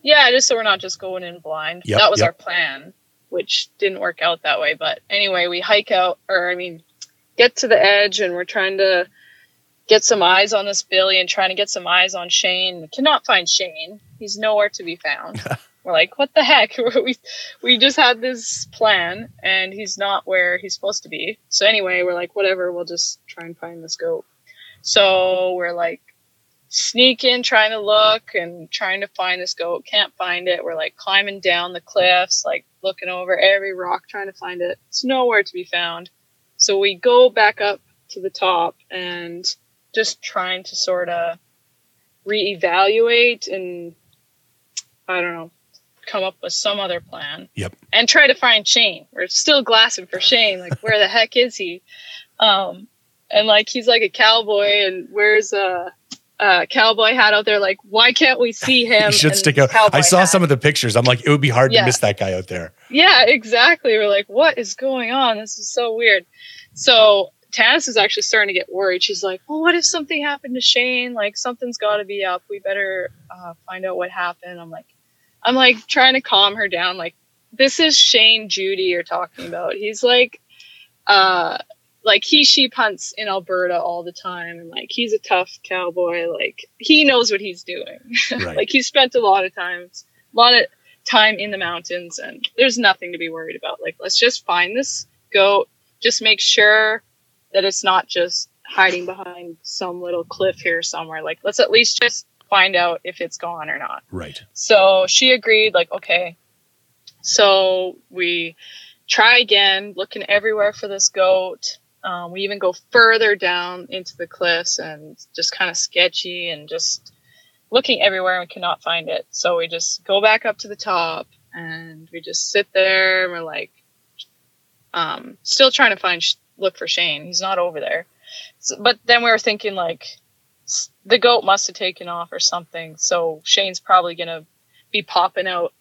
Yeah, just so we're not just going in blind. Yep, that was yep. our plan, which didn't work out that way. But anyway, we hike out, or I mean, get to the edge, and we're trying to get some eyes on this Billy and trying to get some eyes on Shane. We cannot find Shane. He's nowhere to be found. we're like, what the heck? we we just had this plan and he's not where he's supposed to be. So anyway, we're like, whatever, we'll just try and find this goat. So we're like sneaking, trying to look and trying to find this goat. Can't find it. We're like climbing down the cliffs, like looking over every rock, trying to find it. It's nowhere to be found. So we go back up to the top and just trying to sort of reevaluate and I don't know, come up with some other plan. Yep. And try to find Shane. We're still glassing for Shane. Like, where the heck is he? Um, and like he's like a cowboy and where's a, a cowboy hat out there. Like, why can't we see him? He should stick out. I saw hat? some of the pictures. I'm like, it would be hard to miss that guy out there. Yeah, exactly. We're like, what is going on? This is so weird. So Tanis is actually starting to get worried. She's like, well, what if something happened to Shane? Like something's got to be up. We better uh, find out what happened. I'm like, I'm like trying to calm her down. Like, this is Shane Judy you're talking about. He's like, uh, like he sheep hunts in Alberta all the time, and like he's a tough cowboy. Like he knows what he's doing. Right. like he spent a lot of times, a lot of time in the mountains, and there's nothing to be worried about. Like let's just find this goat. Just make sure that it's not just hiding behind some little cliff here somewhere. Like let's at least just find out if it's gone or not. right. So she agreed, like, okay. So we try again, looking everywhere for this goat. Um, we even go further down into the cliffs and just kind of sketchy and just looking everywhere and we cannot find it. So we just go back up to the top and we just sit there and we're like, um, still trying to find, look for Shane. He's not over there. So, but then we were thinking like, the goat must have taken off or something. So Shane's probably gonna be popping out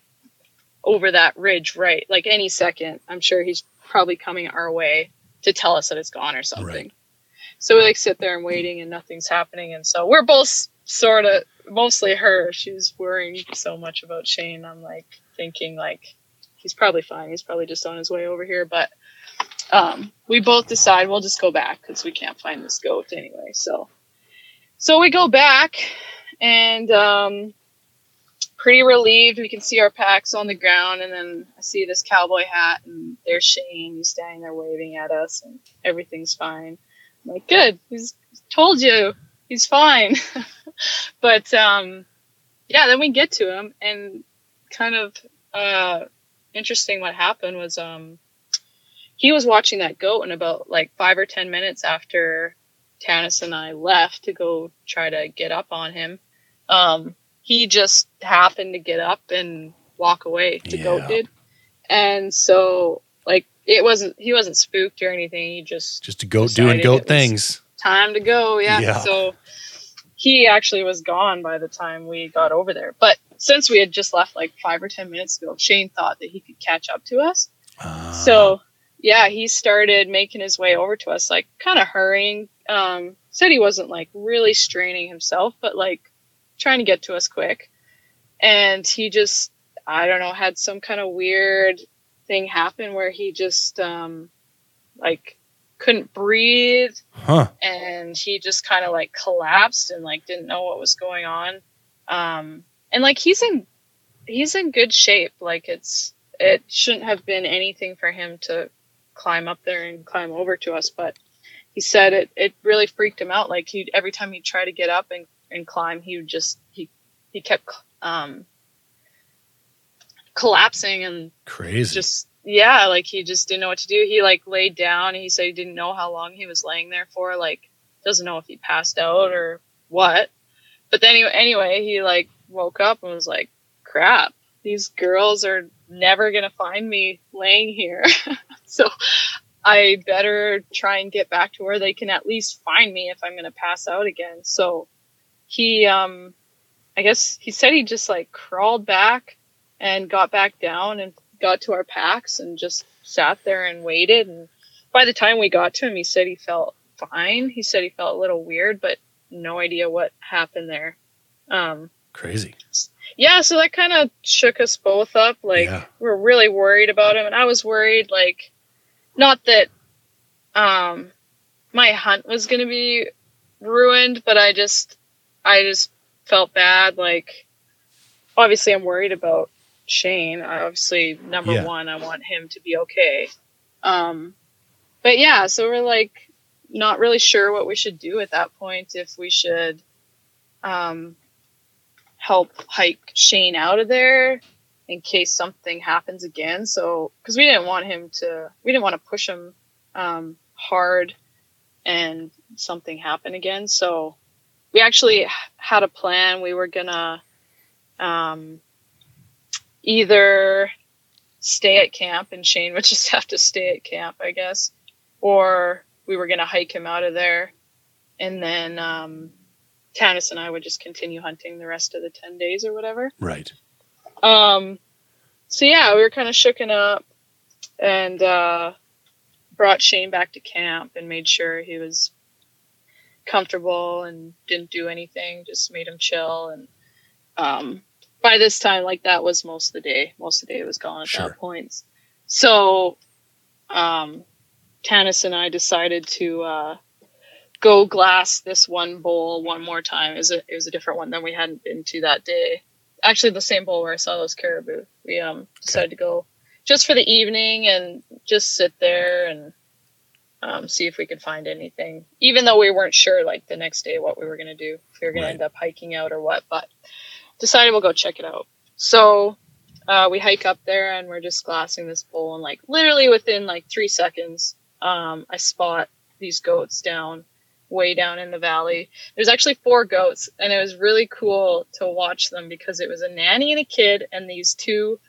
over that ridge, right? Like any second. I'm sure he's probably coming our way to tell us that it's gone or something. Right. so we like sit there and waiting and nothing's happening and so we're both sort of mostly her she's worrying so much about shane i'm like thinking like he's probably fine he's probably just on his way over here but um, we both decide we'll just go back because we can't find this goat anyway so so we go back and um, pretty relieved we can see our packs on the ground and then i see this cowboy hat and there's shane he's standing there waving at us and everything's fine I'm like good he's told you he's fine but um, yeah, then we get to him, and kind of uh, interesting. What happened was um, he was watching that goat, and about like five or ten minutes after Tanis and I left to go try to get up on him, um, he just happened to get up and walk away. The Yeah. goat did, and so like it wasn't he wasn't spooked or anything. He just Just a goat doing goat things. time to go. Yeah. Yeah. So he actually was gone by the time we got over there. But since we had just left like five or ten minutes ago, Shane thought that he could catch up to us. Ah, So yeah, he started making his way over to us, like kind of hurrying. Um, said he wasn't like really straining himself, but like trying to get to us quick. And he just, I don't know, had some kind of weird thing happen where he just, um, like couldn't breathe huh? and he just kind of like collapsed and like didn't know what was going on um and like he's in he's in good shape like it's it shouldn't have been anything for him to climb up there and climb over to us but he said it it really freaked him out. Like he every time he'd try to get up and, and climb he would just he he kept um collapsing and Crazy. just yeah like he just didn't know what to do. He like laid down. He said he didn't know how long he was laying there for like doesn't know if he passed out or what. But then anyway, anyway he like woke up and was like crap these girls are never gonna find me laying here so i better try and get back to where they can at least find me if i'm gonna pass out again so he um i guess he said he just like crawled back and got back down and got to our packs and just sat there and waited. And by the time we got to him, he said he felt fine. He said he felt a little weird, but no idea what happened there. Um, Crazy. Yeah, so that kind of shook us both up. Like Yeah. we're really worried about him, and I was worried. Like, not that um, my hunt was gonna be ruined, but I just, I just felt bad. Like, obviously, I'm worried about Shane. I obviously, number Yeah. one, I want him to be okay. Um, but yeah, so we're like not really sure what we should do at that point. If we should um, help hike Shane out of there in case something happens again. So, because we didn't want him to, we didn't want to push him um, hard and something happen again. So, we actually had a plan. We were gonna um, either stay at camp and Shane would just have to stay at camp, I guess, or we were gonna hike him out of there, and then um, Tanis and I would just continue hunting the rest of the ten days or whatever. Right. Um, so yeah, we were kind of shooken up and uh, brought Shane back to camp and made sure he was comfortable and didn't do anything, just made him chill. And um, by this time, like that was most of the day. Most of the day was gone at Sure. that point. So um, Tanis and I decided to uh, go glass this one bowl one more time. It was, a, it was a different one than we hadn't been to that day actually the same bowl where I saw those caribou. We um decided to go just for the evening and just sit there and um, see if we could find anything. Even though we weren't sure like the next day what we were gonna do, if we were gonna end up hiking out or what, but decided we'll go check it out. So uh, we hike up there and we're just glassing this bowl and like literally within like three seconds, um, I spot these goats down way down in the valley. There's actually four goats, and it was really cool to watch them because it was a nanny and a kid and these two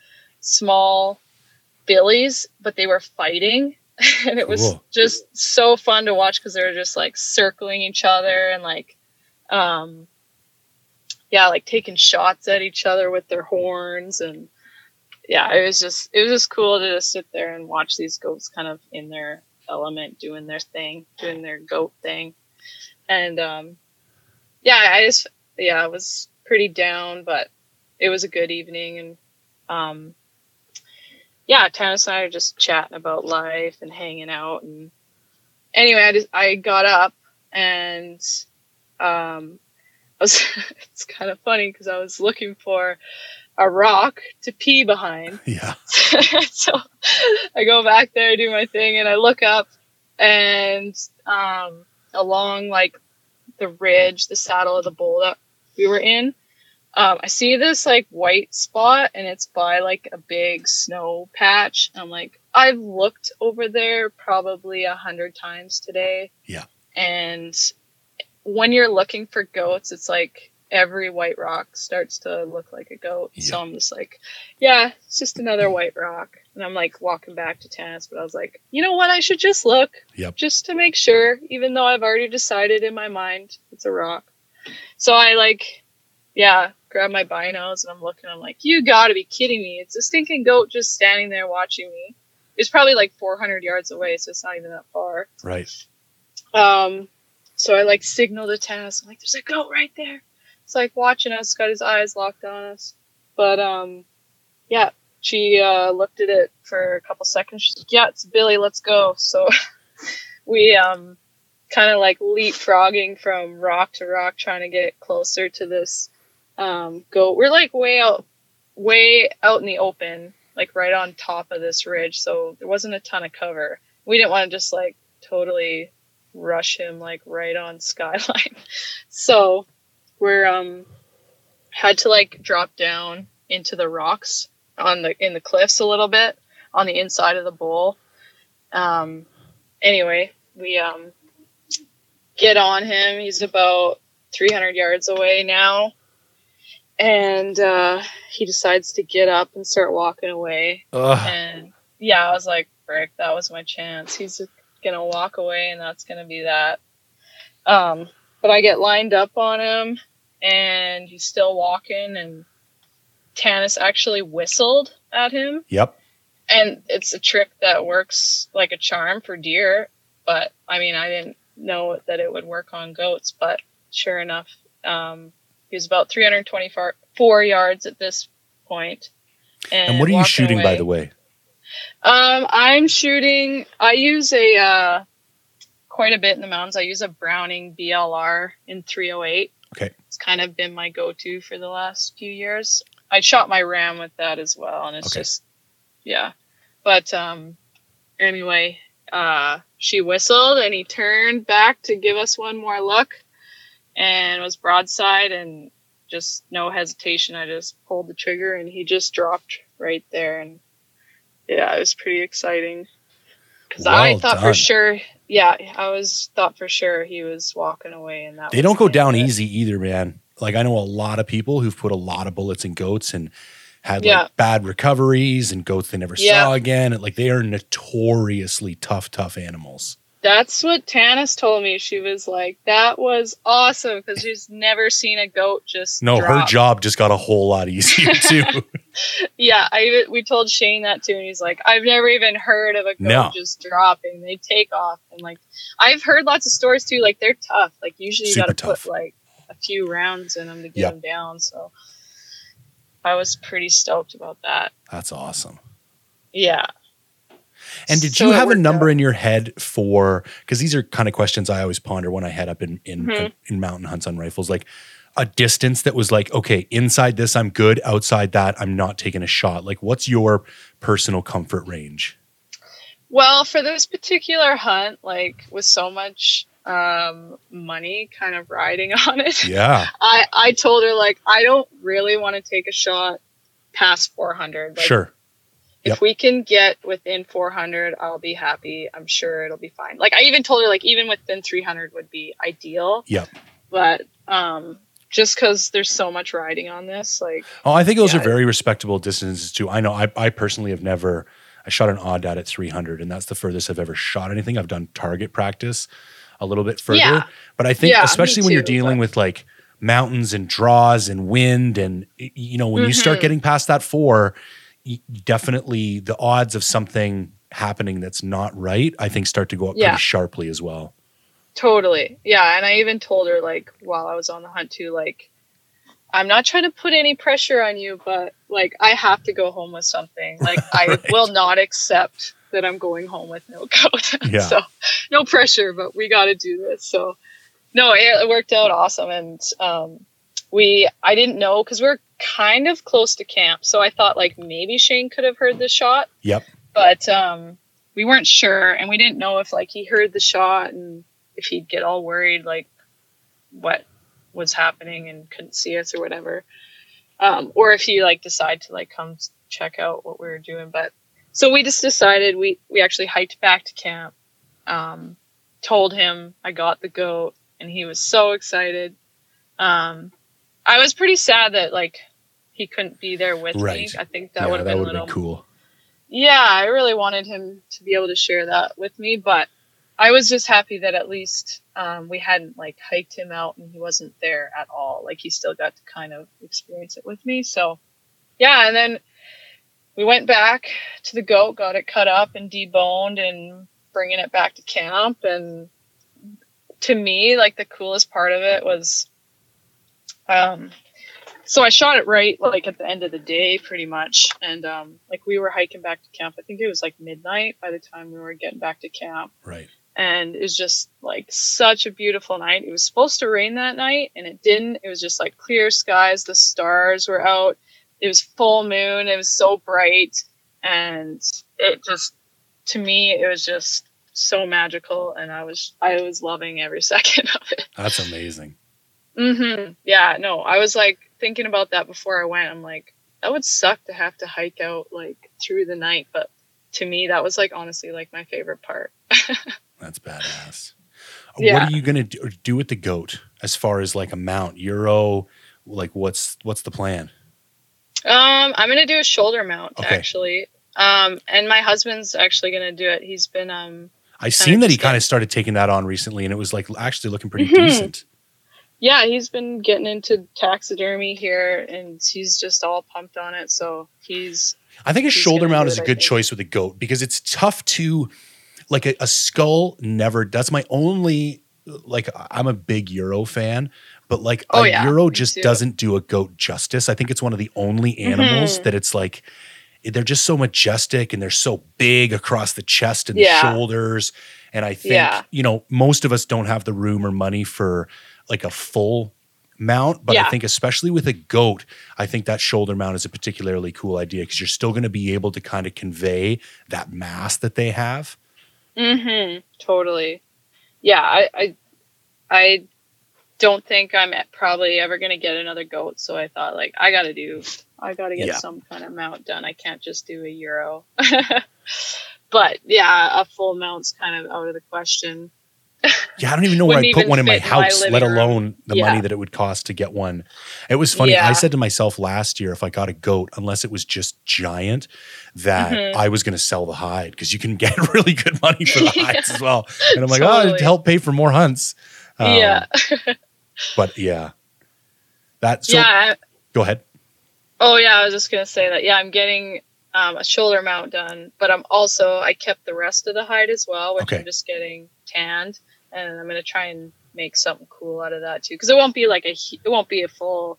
small billies, but they were fighting. and it was Cool. just so fun to watch because they were just like circling each other and like, um, yeah, like taking shots at each other with their horns and yeah, it was just it was just cool to just sit there and watch these goats kind of in their element doing their thing, doing their goat thing. And um, yeah, I just yeah, I was pretty down, but it was a good evening and um, yeah, Tanis and I are just chatting about life and hanging out and anyway, I just I got up and um I was it's kind of funny because I was looking for a rock to pee behind. Yeah. so I go back there, do my thing, and I look up and um, along like the ridge, the saddle of the bowl that we were in, um, I see this like white spot and it's by like a big snow patch. I'm like, I've looked over there probably a hundred times today. Yeah. And when you're looking for goats, it's like every white rock starts to look like a goat. Yeah. So I'm just like, yeah, it's just another white rock. And I'm like walking back to Tanis, but I was like, you know what? I should just look Yep. just to make sure, even though I've already decided in my mind it's a rock. So I like, yeah, grab my binos and I'm looking. I'm like, you gotta be kidding me. It's a stinking goat just standing there watching me. It's probably like 400 yards away, so it's not even that far. Right. Um, so I like signal to Tanis. I'm like, there's a goat right there. It's like watching us, got his eyes locked on us. But um, yeah, she uh, looked at it for a couple seconds. She's like, yeah, it's Billy. Let's go. So we um, kind of like leapfrogging from rock to rock, trying to get closer to this um, goat. We're like way out, way out in the open, like right on top of this ridge. So there wasn't a ton of cover. We didn't want to just like totally rush him like right on skyline. so we're um had to like drop down into the rocks on the in the cliffs a little bit on the inside of the bowl. Um anyway, we um get on him. He's about 300 yards away now. And uh he decides to get up and start walking away Ugh. and yeah, I was like, frick, that was my chance. He's gonna walk away, and that's gonna be that. Um, but I get lined up on him, and he's still walking, and Tanis actually whistled at him, Yep. and it's a trick that works like a charm for deer. But I mean, I didn't know that it would work on goats, but sure enough, um, he was about 324 yards at this point. And, And what are you shooting, by the way? Um, I'm shooting. I use a uh, quite a bit in the mountains. I use a Browning BLR in 308. Okay. It's kind of been my go-to for the last few years. I shot my Ram with that as well, and it's Okay. just yeah. But um, anyway, uh, she whistled, and he turned back to give us one more look, and was broadside, and just no hesitation. I just pulled the trigger, and he just dropped right there, and yeah, it was pretty exciting. Because I thought done. for sure, yeah, I was thought for sure he was walking away, and that They don't go down easy either, man. Like I know a lot of people who've put a lot of bullets in goats and had Yeah. like bad recoveries and goats they never Yeah. saw again. Like they are notoriously tough, tough animals. That's what Tanis told me. She was like, "That was awesome," because she's never seen a goat just No, her job just got a whole lot easier too. Yeah, I we told Shane that too, and he's like, "I've never even heard of a goat No. just dropping. They take off." And like, I've heard lots of stories too. Like they're tough. Like usually you got to put like few rounds in them to get Yep. them down. So I was pretty stoked about that. That's awesome. Yeah. And did So you have a number out. in your head for because these are kind of questions I always ponder when I head up in in, Mhm. in mountain hunts on rifles, like a distance that was like, okay, inside this I'm good, outside that I'm not taking a shot. Like, what's your personal comfort range? Well, for this particular hunt, like with so much um, money kind of riding on it, Yeah, I I told her like I don't really want to take a shot past 400. Like, sure. If Yep. we can get within 400, I'll be happy. I'm sure it'll be fine. Like I even told her like even within 300 would be ideal. Yep. But um, just because there's so much riding on this, like Oh, I think those Yeah. are very respectable distances too. I know I, I personally have never I shot an odd at at 300 and that's the furthest I've ever shot anything. I've done target practice a little bit further, Yeah. but I think Yeah, especially when you're dealing but- with like mountains and draws and wind and you know when you start Mhm. getting past that 4, definitely the odds of something happening that's not right, I think start to go up Yeah. pretty sharply as well. Totally. Yeah. And I even told her, like, while I was on the hunt, too, like, I'm not trying to put any pressure on you, but, like, I have to go home with something. Like, I will not accept that I'm going home with no coat. Yeah. so, no pressure, but we got to do this. So, no, it, it worked out awesome. And, um, we, I didn't know because we're kind of close to camp. So I thought, like, maybe Shane could have heard the shot Yep. but um, we weren't sure, and we didn't know if like he heard the shot and if he'd get all worried like what was happening and couldn't see us or whatever, um, or if he like decide to like come check out what we were doing. But so we just decided we we actually hiked back to camp, um, told him I got the goat, and he was so excited. Um, I was pretty sad that like he couldn't be there with Right. me. I think that yeah, would have been a little been cool. yeah, I really wanted him to be able to share that with me, but I was just happy that at least um, we hadn't like hiked him out and he wasn't there at all. Like he still got to kind of experience it with me. So yeah, and then we went back to the goat, got it cut up and deboned, and bringing it back to camp. And to me, like the coolest part of it was, um, so I shot it right like at the end of the day, pretty much. And um, like we were hiking back to camp. I think it was like midnight by the time we were getting back to camp Right. and it was just like such a beautiful night. It was supposed to rain that night and it didn't. It was just like clear skies, the stars were out. It was full moon. It was so bright and it just to me it was just so magical and I was I was loving every second of it. That's amazing. Mhm. Yeah, no. I was like thinking about that before I went. I'm like that would suck to have to hike out like through the night, but to me that was like honestly like my favorite part. That's badass. Yeah. What are you gonna do, do with the goat as far as like a mount, euro? Like what's what's the plan? Um, I'm gonna do a shoulder mount Okay. actually. Um, and my husband's actually gonna do it. He's been um, I seen that he kind of started taking that on recently, and it was like actually looking pretty Mhm. decent. yeah, he's been getting into taxidermy here, and he's just all pumped on it. So he's I think a shoulder mount do is a good choice with a goat because it's tough to like a, a skull never that's my only like I'm a big Euro fan, but like Oh, a yeah, Euro just doesn't do a goat justice. I think it's one of the only animals Mhm. that it's like they're just so majestic and they're so big across the chest and Yeah. the shoulders. And I think, Yeah. you know, most of us don't have the room or money for like a full mount, but I think especially with a goat, I think that shoulder mount is a particularly cool idea because you're still going to be able to kind of convey that mass that they have. mm-hmm, totally. Yeah, I, I I don't think I'm probably ever gonna get another goat. So I thought like I gotta do I gotta get Yeah. some kind of mount done. I can't just do a euro. but yeah, a full mount's kind of out of the question. Yeah, I don't even know where I'd put one in my in my house, let room. alone the Yeah. money that it would cost to get one. It was funny. I said to myself last year, if I got a goat, unless it was just giant, that Mhm. I was going to sell the hide because you can get really good money for the Yeah. hides as well. And I'm like, oh, Totally. to help pay for more hunts. Um, yeah. But yeah, that, so yeah. go ahead. Oh yeah, I was just gonna say that. Yeah, I'm getting um, a shoulder mount done, but I'm also I kept the rest of the hide as well, which Okay. I'm just getting tanned, and I'm gonna try and make something cool out of that too, because it won't be like a it won't be a full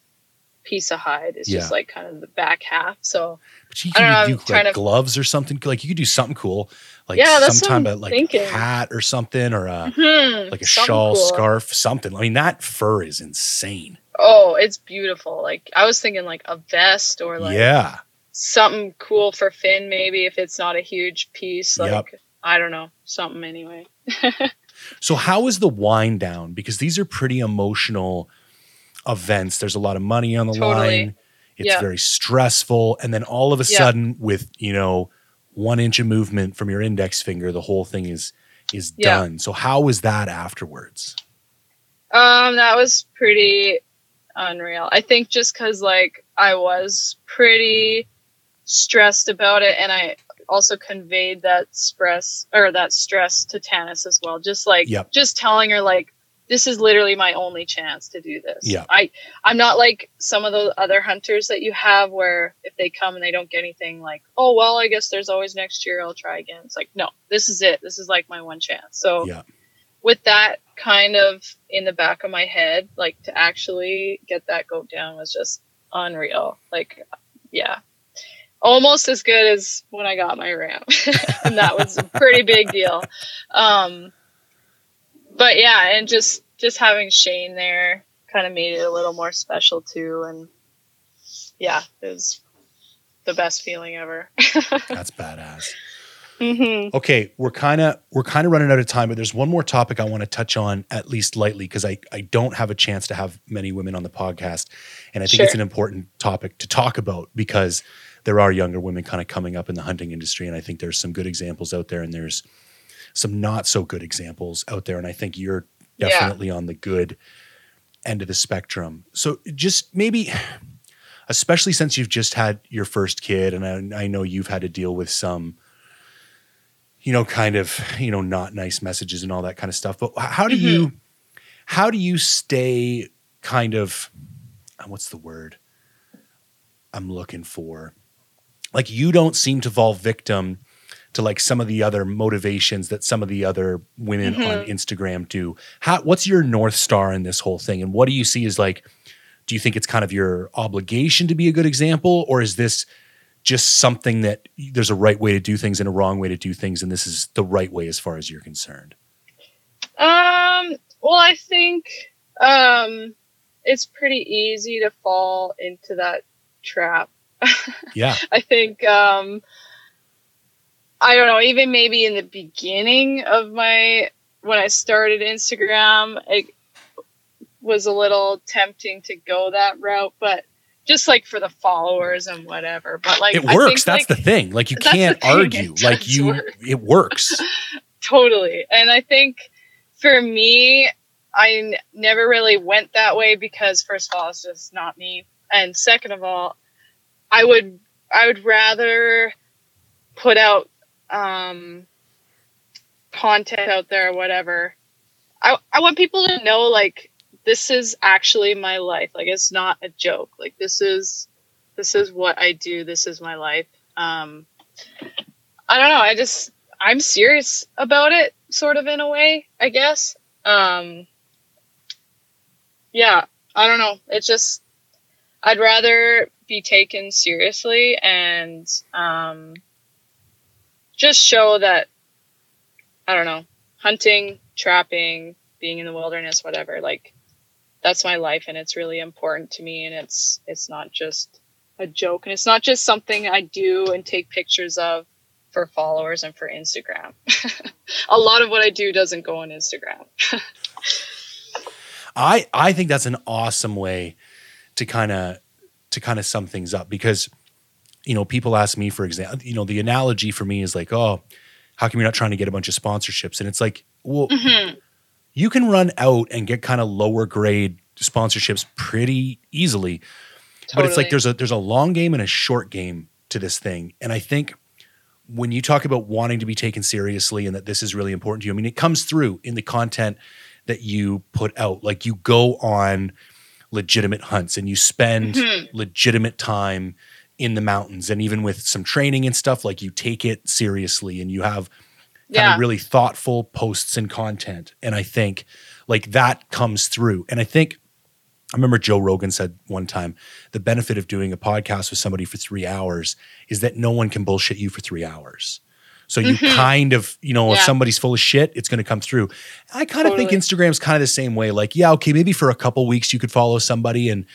piece of hide. It's Yeah. just like kind of the back half. So But you I don't know, could I'm do like to- gloves or something. Like you could do something cool, like Yeah, that's some type of like thinking. hat or something, or a, hmm, like a something shawl, cool. scarf, something. I mean, that fur is insane. Oh, it's beautiful. Like I was thinking like a vest or like yeah. something cool for Finn, maybe if it's not a huge piece. Like Yep. I don't know, something anyway. So how is the wind down? Because these are pretty emotional events. There's a lot of money on the Totally. line. It's very stressful. And then all of a sudden, with you know, one inch of movement from your index finger, the whole thing is is Yeah. done. So how was that afterwards? Um, that was pretty unreal. I think just because like I was pretty stressed about it, and I also conveyed that stress or that stress to Tanis as well. Just like Yep. just telling her like this is literally my only chance to do this. Yeah. I I'm not like some of the other hunters that you have where if they come and they don't get anything like, oh well, I guess there's always next year. I'll try again. It's like, no, this is it. This is like my one chance. So Yeah. with that kind of in the back of my head, like to actually get that goat down was just unreal. Like, yeah. Almost as good as when I got my ram. and that was a pretty big deal. Um, but yeah, and just just having Shane there kind of made it a little more special too. And yeah, it was the best feeling ever. That's badass. hmm Okay, we're kind of we're kind of running out of time, but there's one more topic I want to touch on at least lightly because I I don't have a chance to have many women on the podcast, and I think it's an important topic to talk about because there are younger women kind of coming up in the hunting industry, and I think there's some good examples out there, and there's some not so good examples out there, and I think you're Yeah. definitely on the good end of the spectrum. So just maybe. Especially since you've just had your first kid, and I, I know you've had to deal with some you know, kind of, you know, not nice messages and all that kind of stuff. But how do you, how do you stay kind of, uh, what's the word I'm looking for? Like you don't seem to fall victim to like some of the other motivations that some of the other women on Instagram do. How, what's your North Star in this whole thing? And what do you see as like, do you think it's kind of your obligation to be a good example? Or is this, just something that there's a right way to do things and a wrong way to do things, and this is the right way as far as you're concerned. Um, well, I think um, it's pretty easy to fall into that trap. Yeah, I think um, I don't know, even maybe in the beginning of my when I started Instagram, it was a little tempting to go that route, but just like for the followers and whatever. But like it works. think, That's like, the thing. Like you can't argue. Like you, work. it works. totally and i think for me i n- never really went that way because first of all it's just not me and second of all i would i would rather put out um content out there or whatever. I i want people to know like this is actually my life. Like it's not a joke. Like this is this is what i do. This is my life. Um i don't know. I just I'm serious about it, sort of in a way, I guess. Um, yeah, I don't know. It's just, I'd rather be taken seriously and um, just show that, I don't know, hunting, trapping, being in the wilderness, whatever, like, that's my life and it's really important to me and it's it's not just a joke and it's not just something I do and take pictures of for followers and for Instagram. a lot of what I do doesn't go on Instagram. I I think that's an awesome way to kind of to kind of sum things up because you know people ask me for example you know the analogy for me is like oh how come you're not trying to get a bunch of sponsorships? And it's like well you can run out and get kind of lower grade sponsorships pretty easily but it's like there's a there's a long game and a short game to this thing. And i think when you talk about wanting to be taken seriously and that this is really important to you i mean it comes through in the content that you put out. Like you go on legitimate hunts and you spend Mhm. legitimate time in the mountains and even with some training and stuff like you take it seriously and you have kind Yeah. of really thoughtful posts and content and i think like that comes through and i think I remember Joe Rogan said one time the benefit of doing a podcast with somebody for three hours is that no one can bullshit you for three hours. So you Mhm. kind of, you know, if somebody's full of shit, it's going to come through. I kind of think Totally. Instagram's kind of the same way. Like, yeah, okay, maybe for a couple weeks you could follow somebody and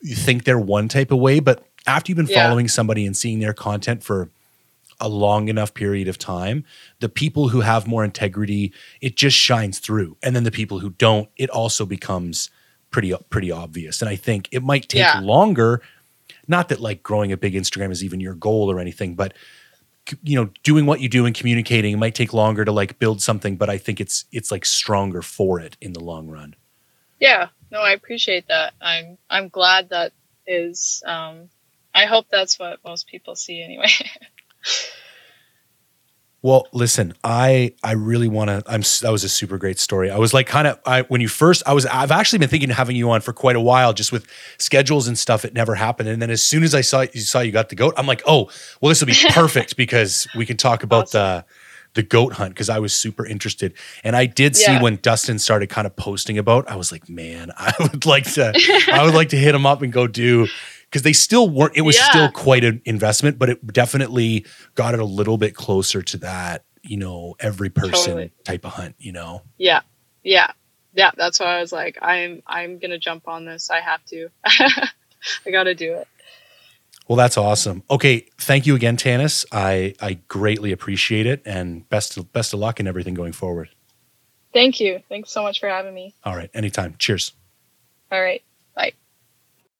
you think they're one type of way, but after you've been Yeah. following somebody and seeing their content for a long enough period of time, the people who have more integrity, it just shines through. And then the people who don't, it also becomes pretty pretty obvious. And I think it might take Yeah. longer. Not that like growing a big Instagram is even your goal or anything, but you know, doing what you do and communicating it might take longer to like build something, but I think it's it's like stronger for it in the long run. Yeah, no, I appreciate that. I'm I'm glad that is. Um, I hope that's what most people see anyway. Well, listen, I I really want to. I'm that was a super great story. I was like, kind of, I when you first, I was, I've actually been thinking of having you on for quite a while, just with schedules and stuff. It never happened, and then as soon as I saw you saw you got the goat, I'm like, oh, well, this will be perfect because we can talk about the the goat hunt because I was super interested, and I did see Yeah. when Dustin started kind of posting about. I was like, man, I would like to, I would like to hit him up and go do. Because they still weren't, it was Yeah. still quite an investment, but it definitely got it a little bit closer to that, you know, every person Totally. type of hunt, you know. Yeah. Yeah. Yeah. That's why I was like, I'm I'm gonna jump on this. I have to. I gotta do it. Well, that's awesome. Okay, thank you again, Tannis. I I greatly appreciate it, and best of, best of luck in everything going forward. Thank you. Thanks so much for having me. All right, anytime. Cheers. All right. Bye.